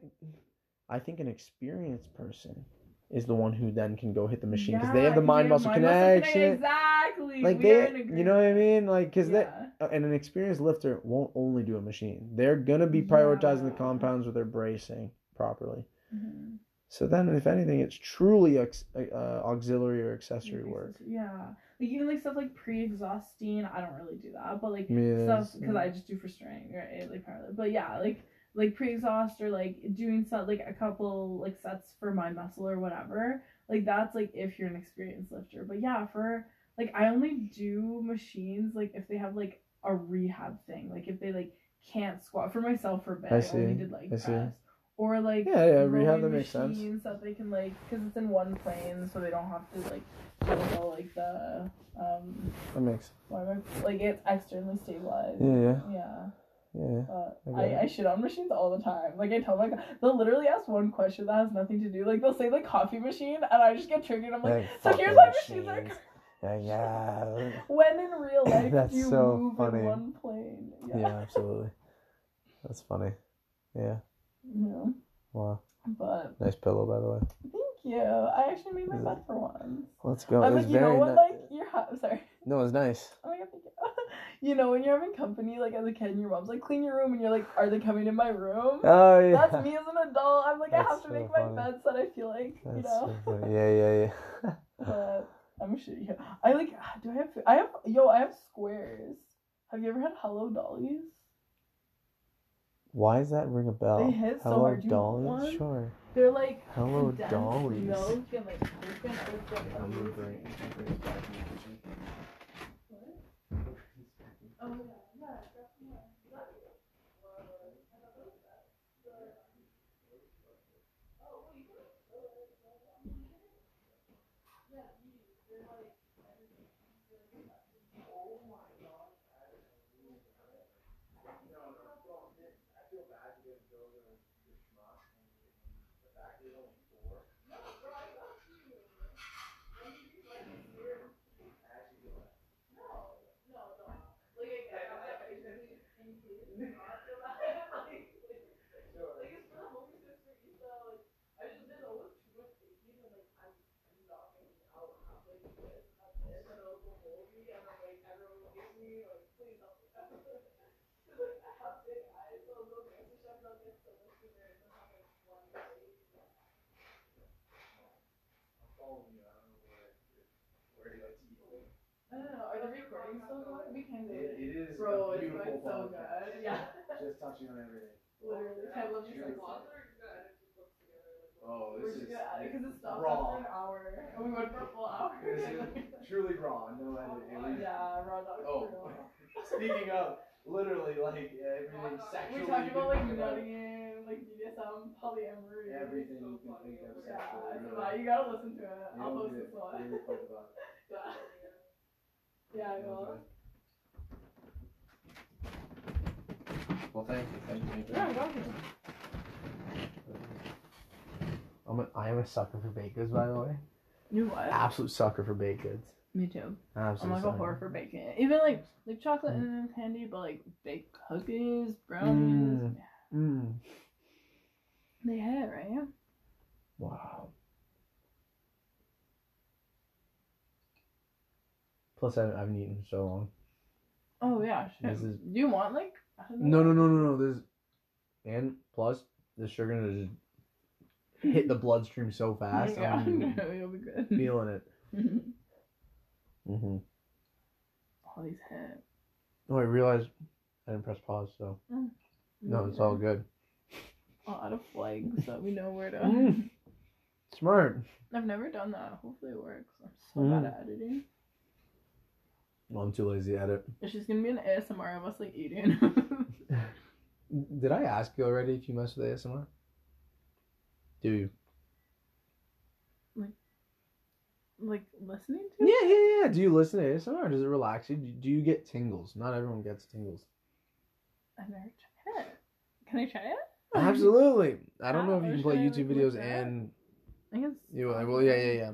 I think an experienced person is the one who then can go hit the machine because they Yeah, have the 'cause mind they have muscle mind muscle connection. Exactly. Like We they, you know what I mean? Like because yeah. And an experienced lifter won't only do a machine. They're gonna be Yeah. prioritizing the compounds where they're bracing properly. Mhm. So then, if anything, it's truly ex- uh, auxiliary or accessory work. Yeah. Like even like stuff like pre-exhausting, I don't really do that, but like Yeah, stuff because I just do for strength, right? Like but yeah, like like pre-exhaust or like doing some like a couple like sets for my muscle or whatever. Like that's like if you're an experienced lifter, but yeah, for like I only do machines like if they have like a rehab thing, like if they like can't squat for myself for bed. I I, see, only did like I see. Or like Yeah, yeah, rehab, that makes sense. machines that they can like because it's in one plane, so they don't have to like handle like the um That makes. I like it's externally stabilized. Yeah, yeah, Yeah. yeah. I I, I shit on machines all the time. Like I tell my they'll literally ask one question that has nothing to do. Like they'll say like coffee machine, and I just get triggered. I'm like, Like, so here's why machines are. Yeah, yeah. When in real life That's you so move funny. in one plane? Yeah, absolutely. That's funny. Yeah. Yeah. Wow. But Nice pillow, by the way. thank you. I actually made my bed for once. Let's go. I'm it like, was you know what? ni- Like you're ha- sorry. No, it was nice. Oh my god, thank you. you know when you're having company, like as a kid, and your mom's like, clean your room, and you're like, are they coming in my room? Oh yeah. That's me as an adult. I'm like, I have to so make my funny. bed so that I feel like, you know. so. Yeah, yeah, yeah. but I'm sure you. I like. Do I have? I have. Yo, I have squares. Have you ever had Hello Dollies? Why does that ring a bell? They hit so Hello, hard. Do you want Dolly? one? Sure. They're like Hello, condensed Dollies. milk and like open, open. I'm gonna amazing. bring- I'm bringing it back in the kitchen. What? Oh yeah, Oh, I don't know. Are the recordings still going? We can do It, it. it is Bro, a it's beautiful going so podcast. good. Yeah. Just touching on everything. Literally. I love you so Beautiful. much. Oh, We're this just is gonna edit because it stopped raw. after an hour. And we went for a full hour. This is truly raw. No editing. At least- yeah, raw dog. Oh, speaking of, literally, like everything sexually. We talked you about can like think about. nutting, like BDSM, polyamory. Everything you can think of Yeah, sexually. it's a really. You gotta listen to it. I'll don't post get this one. really fucked about it. Yeah. Yeah, I will. Well, thank you, thank you, thank you. Yeah, I'm welcome. I'm a, I am a sucker for baked goods, by the way. You what? Absolute sucker for baked goods. Me too. Absolute I'm like a whore for bacon. Even like like chocolate and candy, but like baked cookies, brownies. Mm. Yeah. Mm. They hit, right? Wow. Plus, I, I haven't eaten so long. Oh yeah. This is- Do you want like? I don't know. No, no, no, no, no. There's and plus the sugar just hit the bloodstream so fast. yeah, I'm no, you'll be good. feeling it. Mm-hmm. All these hit. Oh, I realized I didn't press pause, so no, it's all good. A lot of flags flag so we know where to. Mm. Smart. I've never done that. Hopefully it works. I'm so Mm. bad at editing. Well, I'm too lazy at it. It's just gonna be an ASMR of us like eating. Did I ask you already if you mess with ASMR? Do you? Like listening to. Yeah, yeah, yeah. Do you listen to ASMR? Does it relax you? Do you get tingles? Not everyone gets tingles. I've never tried it. Can I try it? Absolutely. I don't know if you can play YouTube videos and I guess. you. Well, yeah, yeah, yeah.